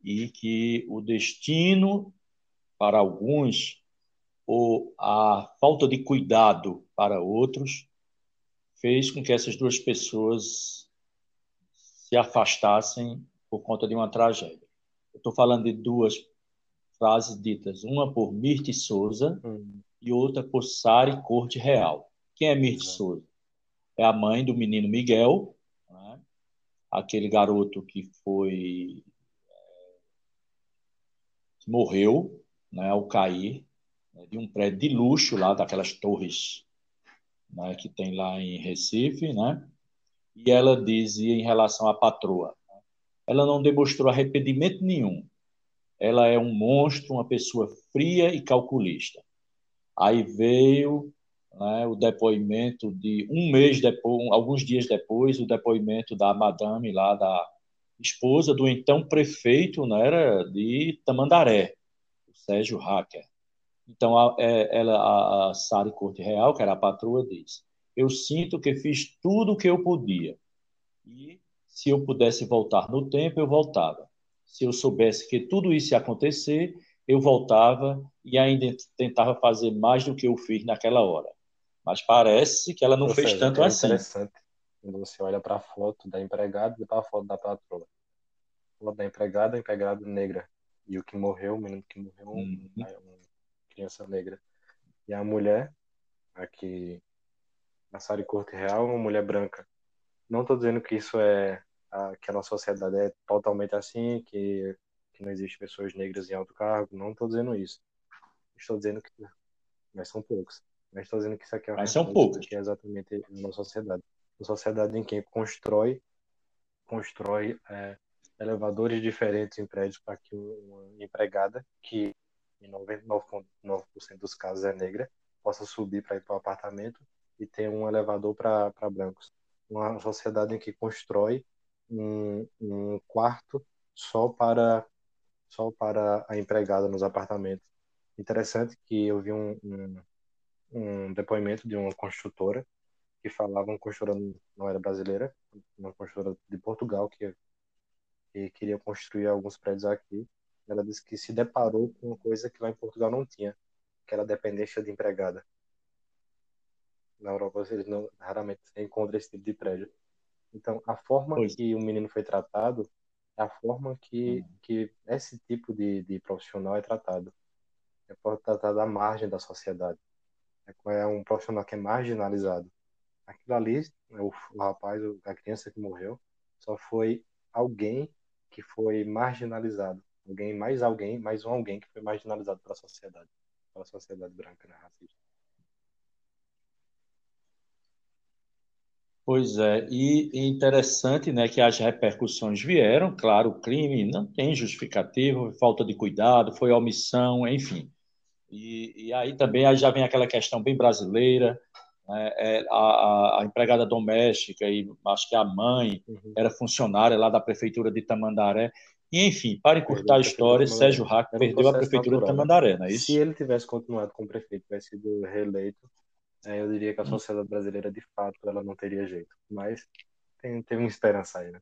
e que o destino, para alguns, ou a falta de cuidado para outros, fez com que essas duas pessoas se afastassem por conta de uma tragédia. Eu estou falando de duas frases ditas, uma por Mirte Souza hum. e outra por Sari Corte Real. Quem é Mirte Souza? É a mãe do menino Miguel, né? aquele garoto que foi que morreu né, ao cair né, de um prédio de luxo lá daquelas torres né, que tem lá em Recife, né? E ela dizia em relação à patroa, né, ela não demonstrou arrependimento nenhum ela é um monstro, uma pessoa fria e calculista. Aí veio né, o depoimento de um mês depois, alguns dias depois, o depoimento da madame lá, da esposa do então prefeito né, era de Tamandaré, o Sérgio Hacker. Então, a, é, ela, a Sari Corte Real, que era a patroa, diz: Eu sinto que fiz tudo o que eu podia. E se eu pudesse voltar no tempo, eu voltava se eu soubesse que tudo isso ia acontecer, eu voltava e ainda tentava fazer mais do que eu fiz naquela hora. Mas parece que ela não Ou fez seja, tanto é assim. interessante quando você olha para a foto da empregada e para a foto da patroa. A foto da empregada, a empregada negra. E o que morreu, o menino que morreu, uhum. uma, uma criança negra. E a mulher, aqui na Sari Corte Real, uma mulher branca. Não estou dizendo que isso é a, que a nossa sociedade é totalmente assim, que, que não existe pessoas negras em alto cargo. Não estou dizendo isso. Estou dizendo que. Mas são poucos. Mas estou dizendo que isso aqui é, mas são poucos. Que é exatamente a nossa sociedade. Uma sociedade em que constrói, constrói é, elevadores diferentes em prédios para que uma empregada, que em 99,9% dos casos é negra, possa subir para ir para o apartamento e ter um elevador para brancos. Uma sociedade em que constrói um, um quarto só para só para a empregada nos apartamentos. Interessante que eu vi um, um, um depoimento de uma construtora que falava, uma construtora não era brasileira, uma construtora de Portugal que, que queria construir alguns prédios aqui. Ela disse que se deparou com uma coisa que lá em Portugal não tinha, que era a dependência de empregada. Na Europa, eles não, raramente encontram esse tipo de prédio. Então, a forma pois. que o menino foi tratado é a forma que, hum. que esse tipo de, de profissional é tratado. É tratado à margem da sociedade. É, é um profissional que é marginalizado. Aquilo ali, o, o rapaz, a criança que morreu, só foi alguém que foi marginalizado. Alguém, mais alguém, mais um alguém que foi marginalizado pela sociedade. Pela sociedade branca, né, racista. Pois é, e interessante né, que as repercussões vieram, claro, o crime não tem justificativo, falta de cuidado, foi omissão, enfim. E, e aí também aí já vem aquela questão bem brasileira, né, é, a, a, empregada doméstica, e acho que a mãe uhum. era funcionária lá da prefeitura de Tamandaré, e enfim, para encurtar a história, Sérgio Hack perdeu a prefeitura natural, de Tamandaré, não é isso? Se ele tivesse continuado como prefeito, tivesse sido reeleito, é, eu diria que a hum. sociedade brasileira, de fato, ela não teria jeito. Mas tem, tem uma esperança aí, né?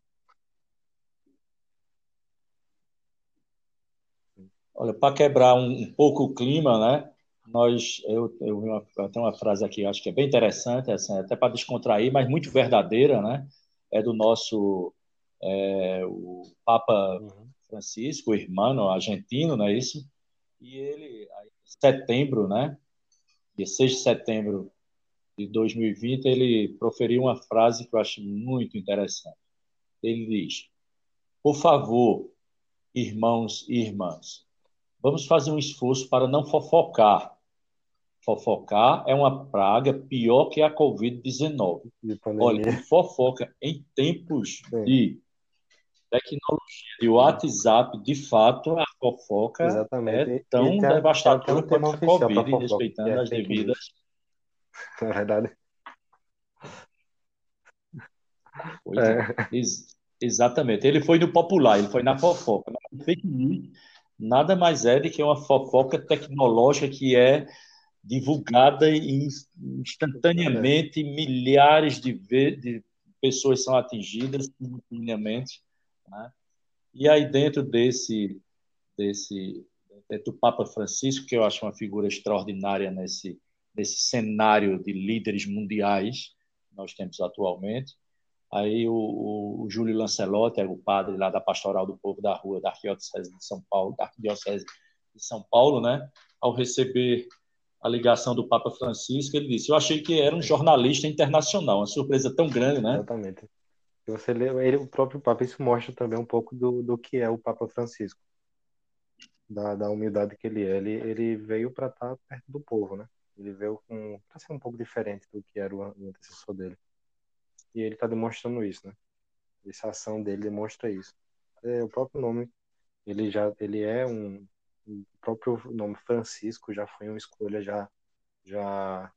Olha, para quebrar um, um, pouco o clima, né? Nós, eu, eu, eu tenho uma frase aqui, acho que é bem interessante, assim, até para descontrair, mas muito verdadeira, né? É do nosso é, o Papa uhum. Francisco, o irmão argentino, não é isso? E ele, em setembro, né? Dia 6 de setembro de 2020, ele proferiu uma frase que eu acho muito interessante. Ele diz: Por favor, irmãos e irmãs, vamos fazer um esforço para não fofocar. Fofocar é uma praga pior que a Covid-19. Olha, fofoca em tempos Sim. de tecnologia de WhatsApp, de fato, fofoca Exatamente. é tão devastadora quanto a Covid, respeitando é as devidas. É verdade. É. Ex exatamente. Ele foi no popular, ele foi na fofoca. Fake news nada mais é do que uma fofoca tecnológica que é divulgada instantaneamente, milhares de, de pessoas são atingidas simultaneamente né? E aí, dentro desse, desse do Papa Francisco, que eu acho uma figura extraordinária nesse, nesse cenário de líderes mundiais que nós temos atualmente, aí o, o, o Júlio Lancelotti, é o padre lá da Pastoral do Povo da Rua, da Arquidiocese de São Paulo, da Arquidiocese de São Paulo, né? ao receber a ligação do Papa Francisco, ele disse: Eu achei que era um jornalista internacional, uma surpresa tão grande, né? Exatamente. Você lê ele, o próprio Papa, isso mostra também um pouco do, do que é o Papa Francisco, da, da humildade que ele é. Ele, ele veio para estar perto do povo, né? Ele veio para ser um pouco diferente do que era o, antecessor dele. E ele está demonstrando isso, né? Essa ação dele demonstra isso. É, o próprio nome, ele já ele é um o próprio nome Francisco já foi uma escolha já já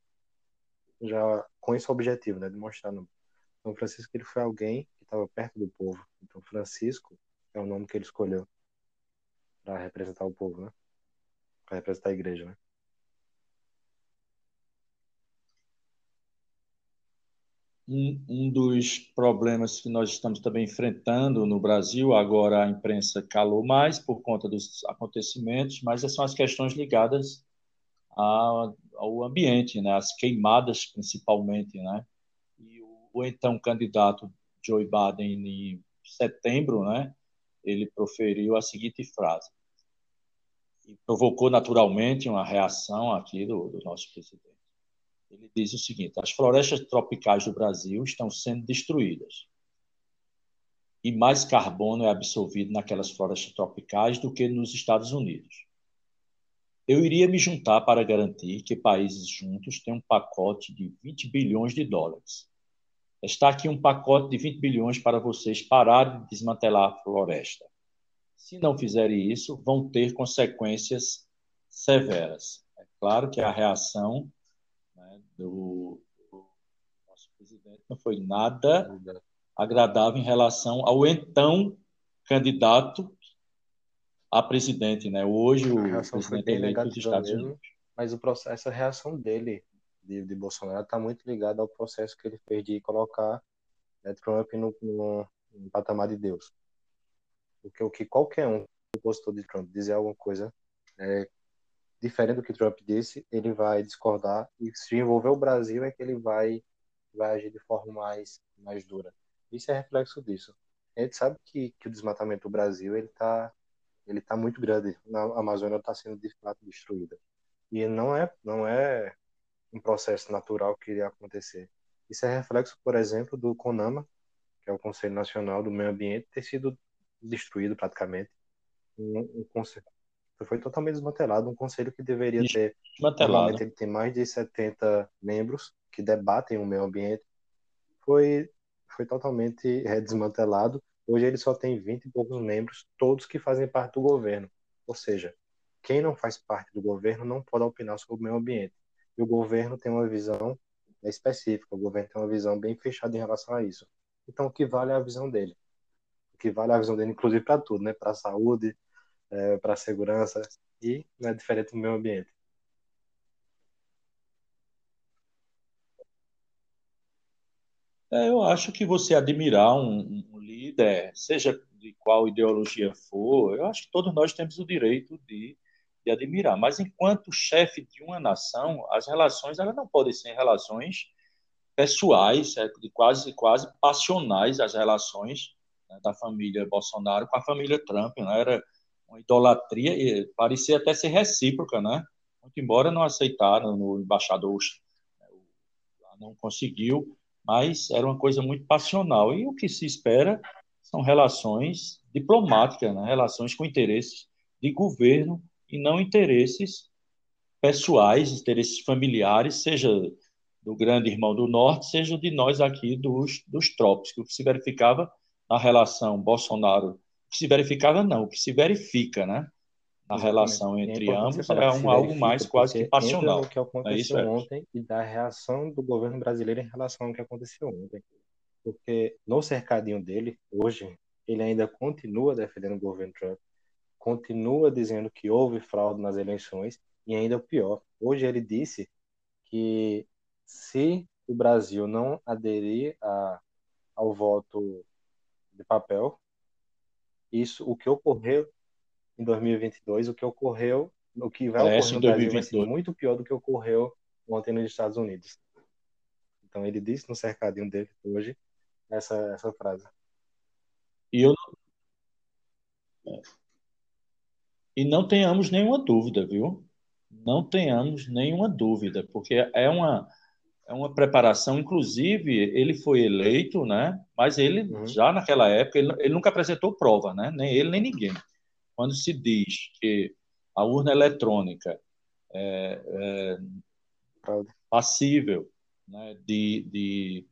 já com esse objetivo, né, de mostrar no, então, Francisco ele foi alguém que estava perto do povo. Então, Francisco é o nome que ele escolheu para representar o povo, né? Para representar a igreja, né? Um, um, dos problemas que nós estamos também enfrentando no Brasil, agora a imprensa calou mais por conta dos acontecimentos, mas são as questões ligadas ao, ao ambiente, né? as queimadas principalmente, né? o então candidato Joe Biden, em setembro, né, ele proferiu a seguinte frase. E provocou naturalmente uma reação aqui do, do nosso presidente. Ele diz o seguinte: as florestas tropicais do Brasil estão sendo destruídas e mais carbono é absorvido naquelas florestas tropicais do que nos Estados Unidos. Eu iria me juntar para garantir que países juntos têm um pacote de 20 bilhões de dólares Está aqui um pacote de 20 bilhões para vocês pararem de desmantelar a floresta. Se não fizerem isso, vão ter consequências severas. É claro que a reação né, do, do, nosso presidente não foi nada agradável em relação ao então candidato a presidente, né? Hoje o presidente eleito dos Estados mesmo, Unidos. Mas o processo, a reação dele de, de Bolsonaro está muito ligado ao processo que ele fez de colocar né, Trump no, no, no, patamar de Deus. Porque o que qualquer um opositor de Trump dizer alguma coisa é, diferente do que Trump disse, ele vai discordar e se envolver o Brasil é que ele vai, vai agir de forma mais, mais dura. Isso é reflexo disso. A gente sabe que, que o desmatamento do Brasil ele está ele tá muito grande. Na Amazônia está sendo de fato destruída. E não é não é um processo natural que iria acontecer. Isso é reflexo, por exemplo, do CONAMA, que é o Conselho Nacional do Meio Ambiente, ter sido destruído praticamente. Um, um conselho, foi totalmente desmantelado, um conselho que deveria ter, normalmente ele tem mais de 70 membros que debatem o meio ambiente, foi, foi totalmente é, desmantelado. Hoje ele só tem 20 e poucos membros, todos que fazem parte do governo. Ou seja, quem não faz parte do governo não pode opinar sobre o meio ambiente. E o governo tem uma visão específica, o governo tem uma visão bem fechada em relação a isso. Então, o que vale é a visão dele. O que vale é a visão dele, inclusive, para tudo, né? Para a saúde, é, para a segurança e não é diferente do meio ambiente. É, eu acho que você admirar um, um líder, seja de qual ideologia for, eu acho que todos nós temos o direito de, de admirar. Mas enquanto chefe de uma nação, as relações elas não podem ser relações pessoais, é, de quase quase passionais as relações né, da família Bolsonaro com a família Trump, né? Era uma idolatria e parecia até ser recíproca, né? Muito embora não aceitaram no embaixador né, não conseguiu, mas era uma coisa muito passional e o que se espera são relações diplomáticas, né? relações com interesses de governo e não interesses pessoais, interesses familiares, seja do grande irmão do norte, seja de nós aqui dos, dos trópicos, o que se verificava na relação Bolsonaro, o que se verificava não, o que se verifica, né? Na Exatamente. relação entre é ambos é um, algo mais quase que passional. O que aconteceu é ontem e da reação do governo brasileiro em relação ao que aconteceu ontem. Porque no cercadinho dele, hoje, ele ainda continua defendendo o governo Trump, continua dizendo que houve fraude nas eleições e ainda o pior. Hoje ele disse que se o Brasil não aderir a, ao voto de papel, isso, o que ocorreu em 2022, o que ocorreu, o que vai ocorrer no Brasil vai ser muito pior do que ocorreu ontem nos Estados Unidos. Então ele disse no cercadinho dele hoje essa, essa frase. E eu e não tenhamos nenhuma dúvida, viu? Não tenhamos nenhuma dúvida, porque é uma é uma preparação, inclusive ele foi eleito, né? Mas ele uhum. já naquela época ele, ele, nunca apresentou prova, né? Nem ele nem ninguém. Quando se diz que a urna eletrônica é, é passível né, de, de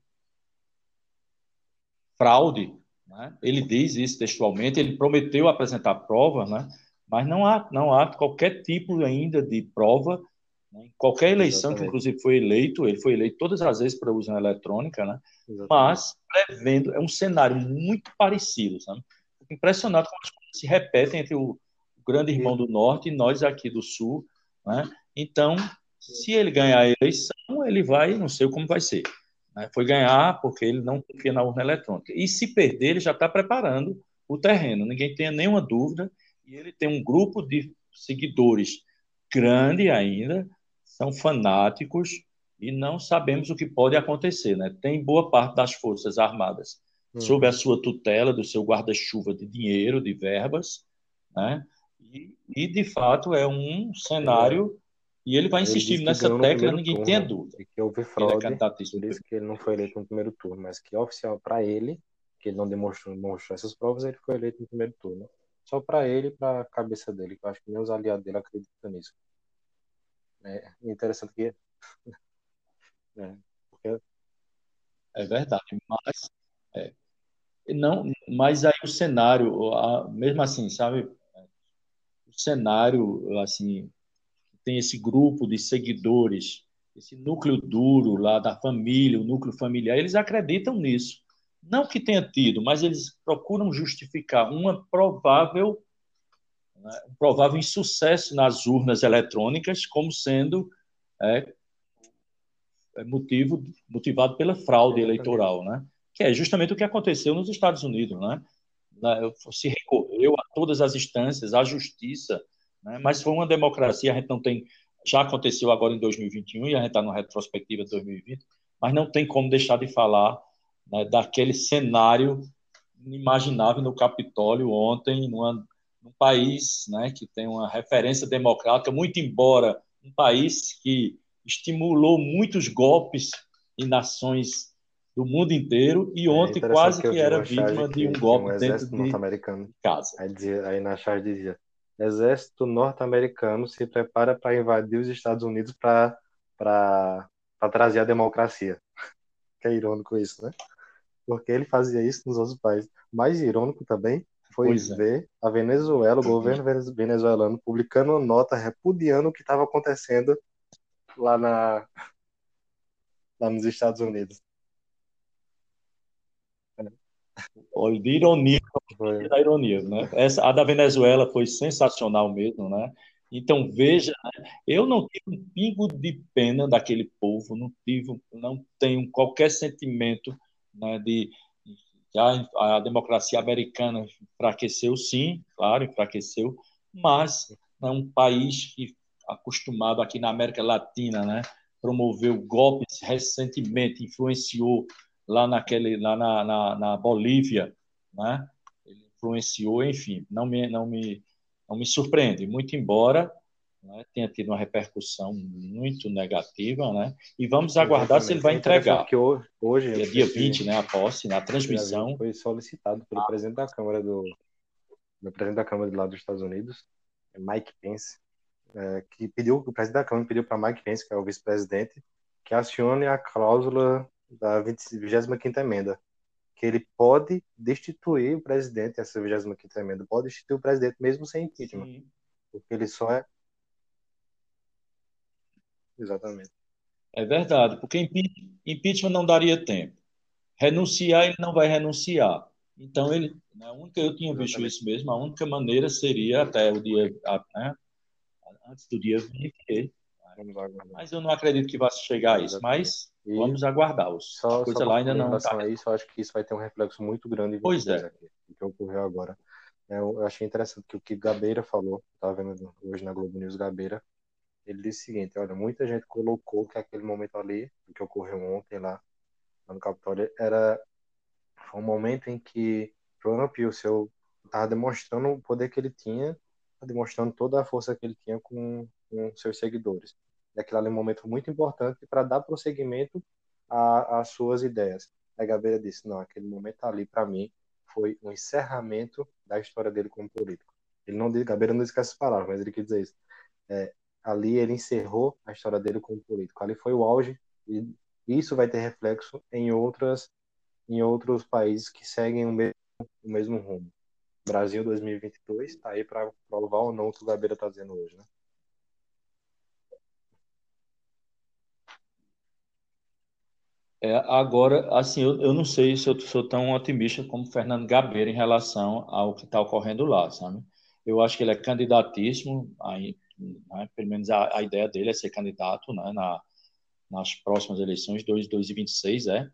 fraude, né? ele diz isso textualmente, ele prometeu apresentar prova, né? Mas não há não há qualquer tipo ainda de prova né? Em qualquer eleição Exatamente. que, inclusive, foi eleito, ele foi eleito todas as vezes para usar eletrônica, né? mas prevendo, é um cenário muito parecido, sabe? Impressionado como as coisas se repetem entre o, grande irmão do Norte e nós aqui do Sul. Né? Então, se ele ganhar a eleição, ele vai, não sei como vai ser. Né? Foi ganhar porque ele não confia na urna eletrônica. E se perder, ele já está preparando o terreno, ninguém tenha nenhuma dúvida. E ele tem um grupo de seguidores grande ainda, são fanáticos e não sabemos o que pode acontecer. Né? Tem boa parte das Forças Armadas hum. sob a sua tutela, do seu guarda-chuva de dinheiro, de verbas, né? e, e, de fato é um cenário. E ele vai insistir nessa tecla, ninguém turno, tenha dúvida. E que houve fraude, ele é por isso que ele não foi eleito no primeiro turno, mas que oficial para ele, que ele não demonstrou, demonstrou essas provas, ele foi eleito no primeiro turno. Só para ele e para a cabeça dele, que eu acho que nem os aliados dele acreditam nisso. É interessante que. É, porque... é verdade, mas. É, não, mas aí o cenário, a, mesmo assim, sabe? O cenário, assim, tem esse grupo de seguidores, esse núcleo duro lá da família, o núcleo familiar, eles acreditam nisso. Não que tenha tido, mas eles procuram justificar uma provável né, um provável insucesso nas urnas eletrônicas como sendo é, é, motivo motivado pela fraude eleitoral, né? Que é justamente o que aconteceu nos Estados Unidos, né? Se recorreu a todas as instâncias, à justiça, né? Mas foi uma democracia. A gente não tem, já aconteceu agora em 2021 e a gente está na retrospectiva de 2020, mas não tem como deixar de falar né, daquele cenário inimaginável no Capitólio ontem, numa um país né, que tem uma referência democrática, muito embora um país que estimulou muitos golpes em nações do mundo inteiro e é ontem é quase que, que era vítima de um golpe um dentro de casa. Aí, dizia, aí na charge dizia: Exército norte-americano se prepara para invadir os Estados Unidos para trazer a democracia. que é irônico isso, né? Porque ele fazia isso nos outros países. Mais irônico também foi pois é. ver é. a Venezuela, o governo venezuelano, publicando uma nota repudiando o que estava acontecendo lá, na, lá nos Estados Unidos. Olha, de ironia, da ironia, né? Essa, a da Venezuela foi sensacional mesmo, né? Então veja, né? eu não tive um pingo de pena daquele povo, não tive, não tenho qualquer sentimento né, de a, a democracia americana enfraqueceu, sim, claro, enfraqueceu, mas é um país que acostumado aqui na América Latina, né, promoveu golpes recentemente, influenciou lá naquele, lá na, na, na Bolívia, né, ele influenciou, enfim, não me, não me, não me surpreende, muito embora né, tenha tido uma repercussão muito negativa, né? E vamos aguardar se ele vai entregar. Que hoje, é dia 20, né, a posse, na transmissão. Foi solicitado pelo ah. presidente da Câmara do, do presidente da Câmara lá dos Estados Unidos, Mike Pence, é, que pediu, o presidente da Câmara pediu para Mike Pence, que é o vice-presidente, que acione a cláusula da 25ª emenda, que ele pode destituir o presidente, essa 25ª emenda, pode destituir o presidente mesmo sem impeachment, Sim. porque ele só é Exatamente. É verdade, porque impeachment não daria tempo. Renunciar, ele não vai renunciar. Então, ele, né, a única, eu tinha visto isso mesmo, a única maneira seria até o dia, né, antes do dia 20, mas eu não acredito que vá chegar a isso, mas e vamos aguardar. Os, só, coisa só lá ainda não está. isso, eu acho que isso vai ter um reflexo muito grande em pois é. aqui, que ocorreu agora. É, eu achei interessante que o que Gabeira falou, estava vendo hoje na Globo News Gabeira, ele disse o seguinte, olha, muita gente colocou que aquele momento ali, que ocorreu ontem lá, lá no Capitólio, era um momento em que Trump e seu estava demonstrando o poder que ele tinha, demonstrando toda a força que ele tinha com, com seus seguidores. E aquilo ali é um momento muito importante para dar prosseguimento às suas ideias. A Gabeira disse, não, aquele momento ali, para mim, foi um encerramento da história dele como político. Ele não disse, Gabeira não disse essas palavras, mas ele quis dizer isso. É, ali ele encerrou a história dele como político. Ali foi o auge e isso vai ter reflexo em outras em outros países que seguem o mesmo, o mesmo rumo. Brasil 2022 está aí para provar ou não o que o Gabeira está dizendo hoje, né? É, agora, assim, eu, eu não sei se eu sou tão otimista como Fernando Gabeira em relação ao que está ocorrendo lá, sabe? Eu acho que ele é candidatíssimo, aí né? pelo menos a, a, ideia dele é ser candidato né? Na, nas próximas eleições, 2026, é?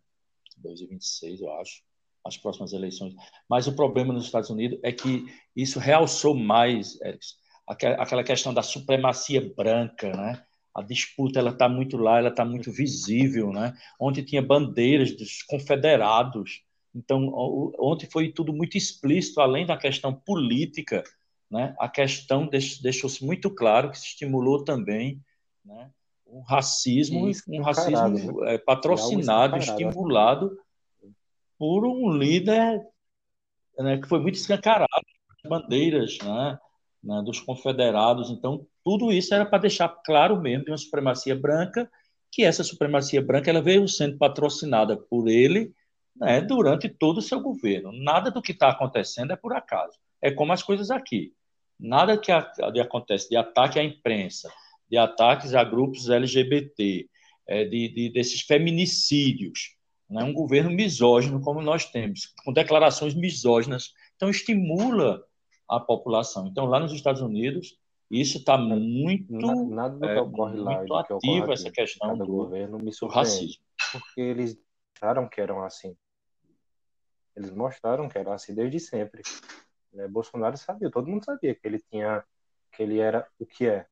2026, eu acho, as próximas eleições. Mas o problema nos Estados Unidos é que isso realçou mais, Erickson, aquela questão da supremacia branca, né? A disputa ela está muito lá, ela está muito visível, né? Ontem tinha bandeiras dos confederados, então ontem foi tudo muito explícito, além da questão política né, a questão deixou-se muito claro que se estimulou também né, um racismo, um racismo né? é, patrocinado, estimulado por um líder né, que foi muito escancarado, bandeiras né, né, dos confederados. Então, tudo isso era para deixar claro mesmo de uma supremacia branca, que essa supremacia branca ela veio sendo patrocinada por ele né, durante todo o seu governo. Nada do que está acontecendo é por acaso. É como as coisas aqui. Nada que, a, que acontece de ataque à imprensa, de ataques a grupos LGBT, é, de, de, desses feminicídios, né? um governo misógino como nós temos, com declarações misóginas, então estimula a população. Então, lá nos Estados Unidos, isso está muito, nada, nada é, ocorre lá, muito ativo, essa questão do, governo me do racismo. Porque eles mostraram que eram assim. Eles mostraram que eram assim desde sempre. Né? Bolsonaro sabia, todo mundo sabia que ele tinha, que ele era o que é.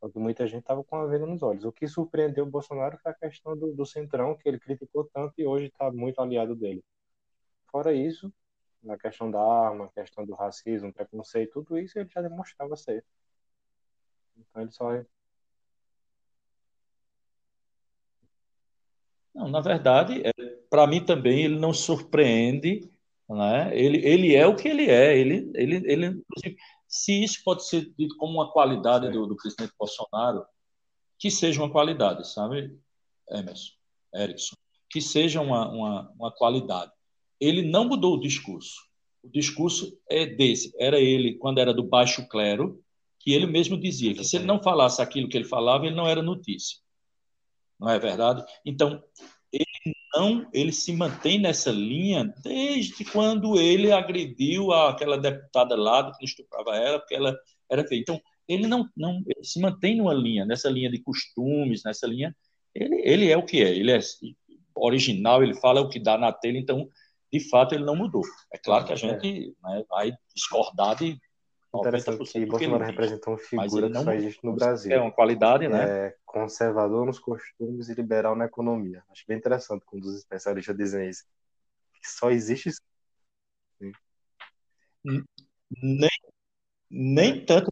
Só que muita gente estava com a venda nos olhos. O que surpreendeu o Bolsonaro foi a questão do, do centrão, que ele criticou tanto e hoje está muito aliado dele. Fora isso, na questão da arma, questão do racismo, preconceito, tudo isso ele já demonstrava ser. Então ele só. Não, na verdade, é, para mim também ele não surpreende né? Ele, ele é o que ele é. Ele, ele, ele, se isso pode ser dito como uma qualidade do, do, presidente Bolsonaro, que seja uma qualidade, sabe, Emerson, Erickson, que seja uma, uma, uma qualidade. Ele não mudou o discurso. O discurso é desse. Era ele, quando era do baixo clero, que ele mesmo dizia que se ele não falasse aquilo que ele falava, ele não era notícia. Não é verdade? Então, não, ele se mantém nessa linha desde quando ele agrediu aquela deputada lá que estuprava ela, porque ela era feia. Então, ele não, não ele se mantém numa linha, nessa linha de costumes, nessa linha. Ele, ele é o que é, ele é original, ele fala o que dá na telha, então de fato ele não mudou. É claro que a gente é. né, vai discordar de Interessante que Bolsonaro representa uma figura que só existe no Brasil. É uma qualidade, né? É conservador nos costumes e liberal na economia. Acho bem interessante quando os especialistas dizem isso. Que só existe isso. Nem, nem tanto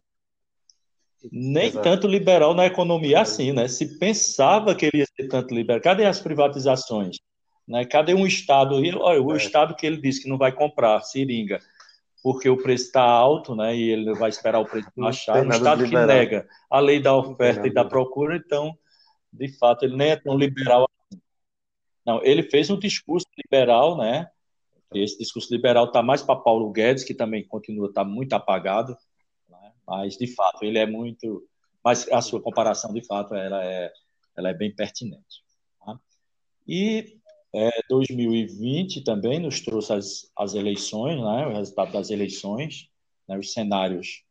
nem Exato. tanto liberal na economia assim, né? Se pensava que ele ia ser tanto liberal. Cadê as privatizações? Né? Cadê um Estado? Olha, o é. Estado que ele disse que não vai comprar seringa porque o preço está alto, né? E ele vai esperar o preço baixar. Um Estado que nega a lei da oferta e da procura, então, de fato, ele nem é tão liberal. Assim. Não, ele fez um discurso liberal, né? Esse discurso liberal está mais para Paulo Guedes, que também continua tá muito apagado, né? mas de fato ele é muito. Mas a sua comparação, de fato, ela é, ela é bem pertinente. Tá? E é, 2020 também nos trouxe as, as eleições, né, o resultado das eleições, né, os cenários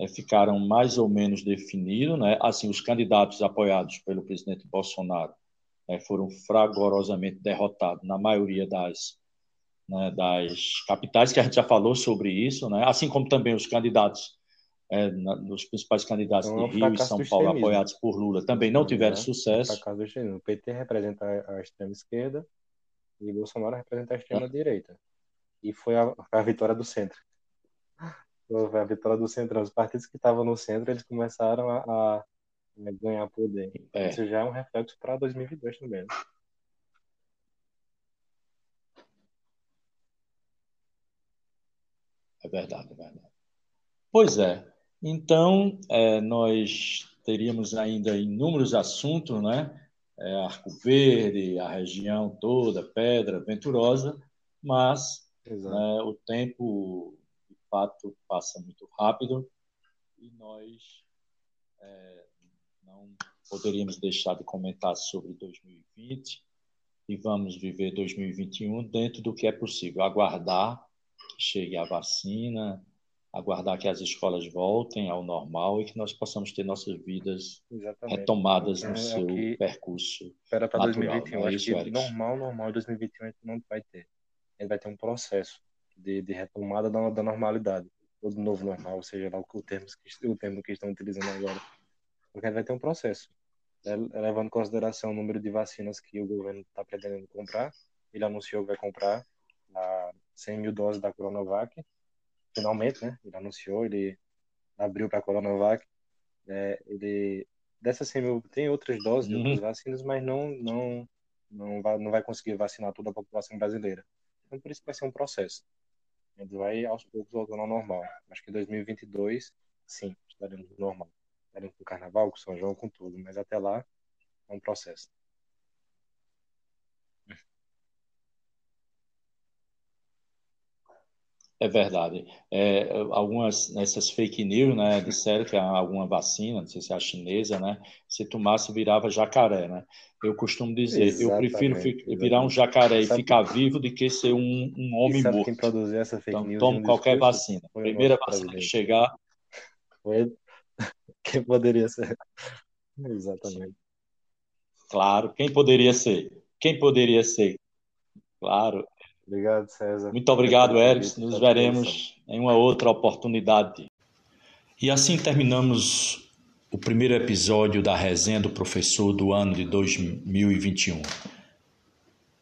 é, ficaram mais ou menos definidos, né, assim, os candidatos apoiados pelo presidente Bolsonaro é, foram fragorosamente derrotados na maioria das, né, das capitais, que a gente já falou sobre isso, né, assim como também os candidatos é, na, os principais candidatos então, de Rio e São Paulo, apoiados por Lula, também não tiveram é, sucesso. O PT representa a extrema esquerda e Bolsonaro representa a extrema direita. E foi a, a vitória do centro. Foi a vitória do centro. Os partidos que estavam no centro, eles começaram a, a ganhar poder. É. Isso já é um reflexo para 2022 também. Né? É verdade, é verdade. Pois é. Então, é, nós teríamos ainda inúmeros assuntos, né? É, Arco Verde, a região toda, Pedra, Venturosa, mas né, o tempo, de fato, passa muito rápido e nós é, não poderíamos deixar de comentar sobre 2020 e vamos viver 2021 dentro do que é possível. Aguardar que chegue a vacina, aguardar que as escolas voltem ao normal e que nós possamos ter nossas vidas Exatamente. retomadas no seu percurso. Espera para 2021. Não é isso, que normal, normal 2021 a gente não vai ter. Ele vai ter um processo de, de retomada da, da normalidade. Ou do novo normal, seja lá o termo, o termo que estão utilizando agora. Porque ele vai ter um processo. É, levando em consideração o número de vacinas que o governo está pretendendo comprar. Ele anunciou que vai comprar 100 mil doses da Coronavac finalmente, né? Ele anunciou, ele abriu para a Coronavac. É, ele dessas 100 mil tem outras doses de outras uhum. vacinas, mas não não não vai não vai conseguir vacinar toda a população brasileira. Então por isso vai ser um processo. Ele vai aos poucos voltando ao normal. Acho que em 2022, sim, estaremos no normal. Estaremos com o Carnaval, com São João, com tudo. Mas até lá é um processo. É verdade. É, algumas nessas fake news, né, disseram que alguma vacina, não sei se é a chinesa, né, se tomasse virava jacaré, né? Eu costumo dizer, exatamente, eu prefiro exatamente. virar um jacaré e ficar vivo do que ser um, um homem morto. Quem produziu essa fake então, news? Tome qualquer vacina. Primeira vacina que chegar. Foi quem poderia ser? Exatamente. Claro, quem poderia ser? Quem poderia ser? Claro, Obrigado, César. Muito obrigado, Eric. Nos veremos em uma outra oportunidade. E assim terminamos o primeiro episódio da resenha do professor do ano de 2021.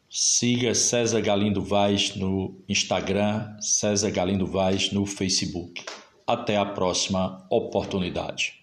Siga César Galindo Vaz no Instagram, César Galindo Vaz no Facebook. Até a próxima oportunidade.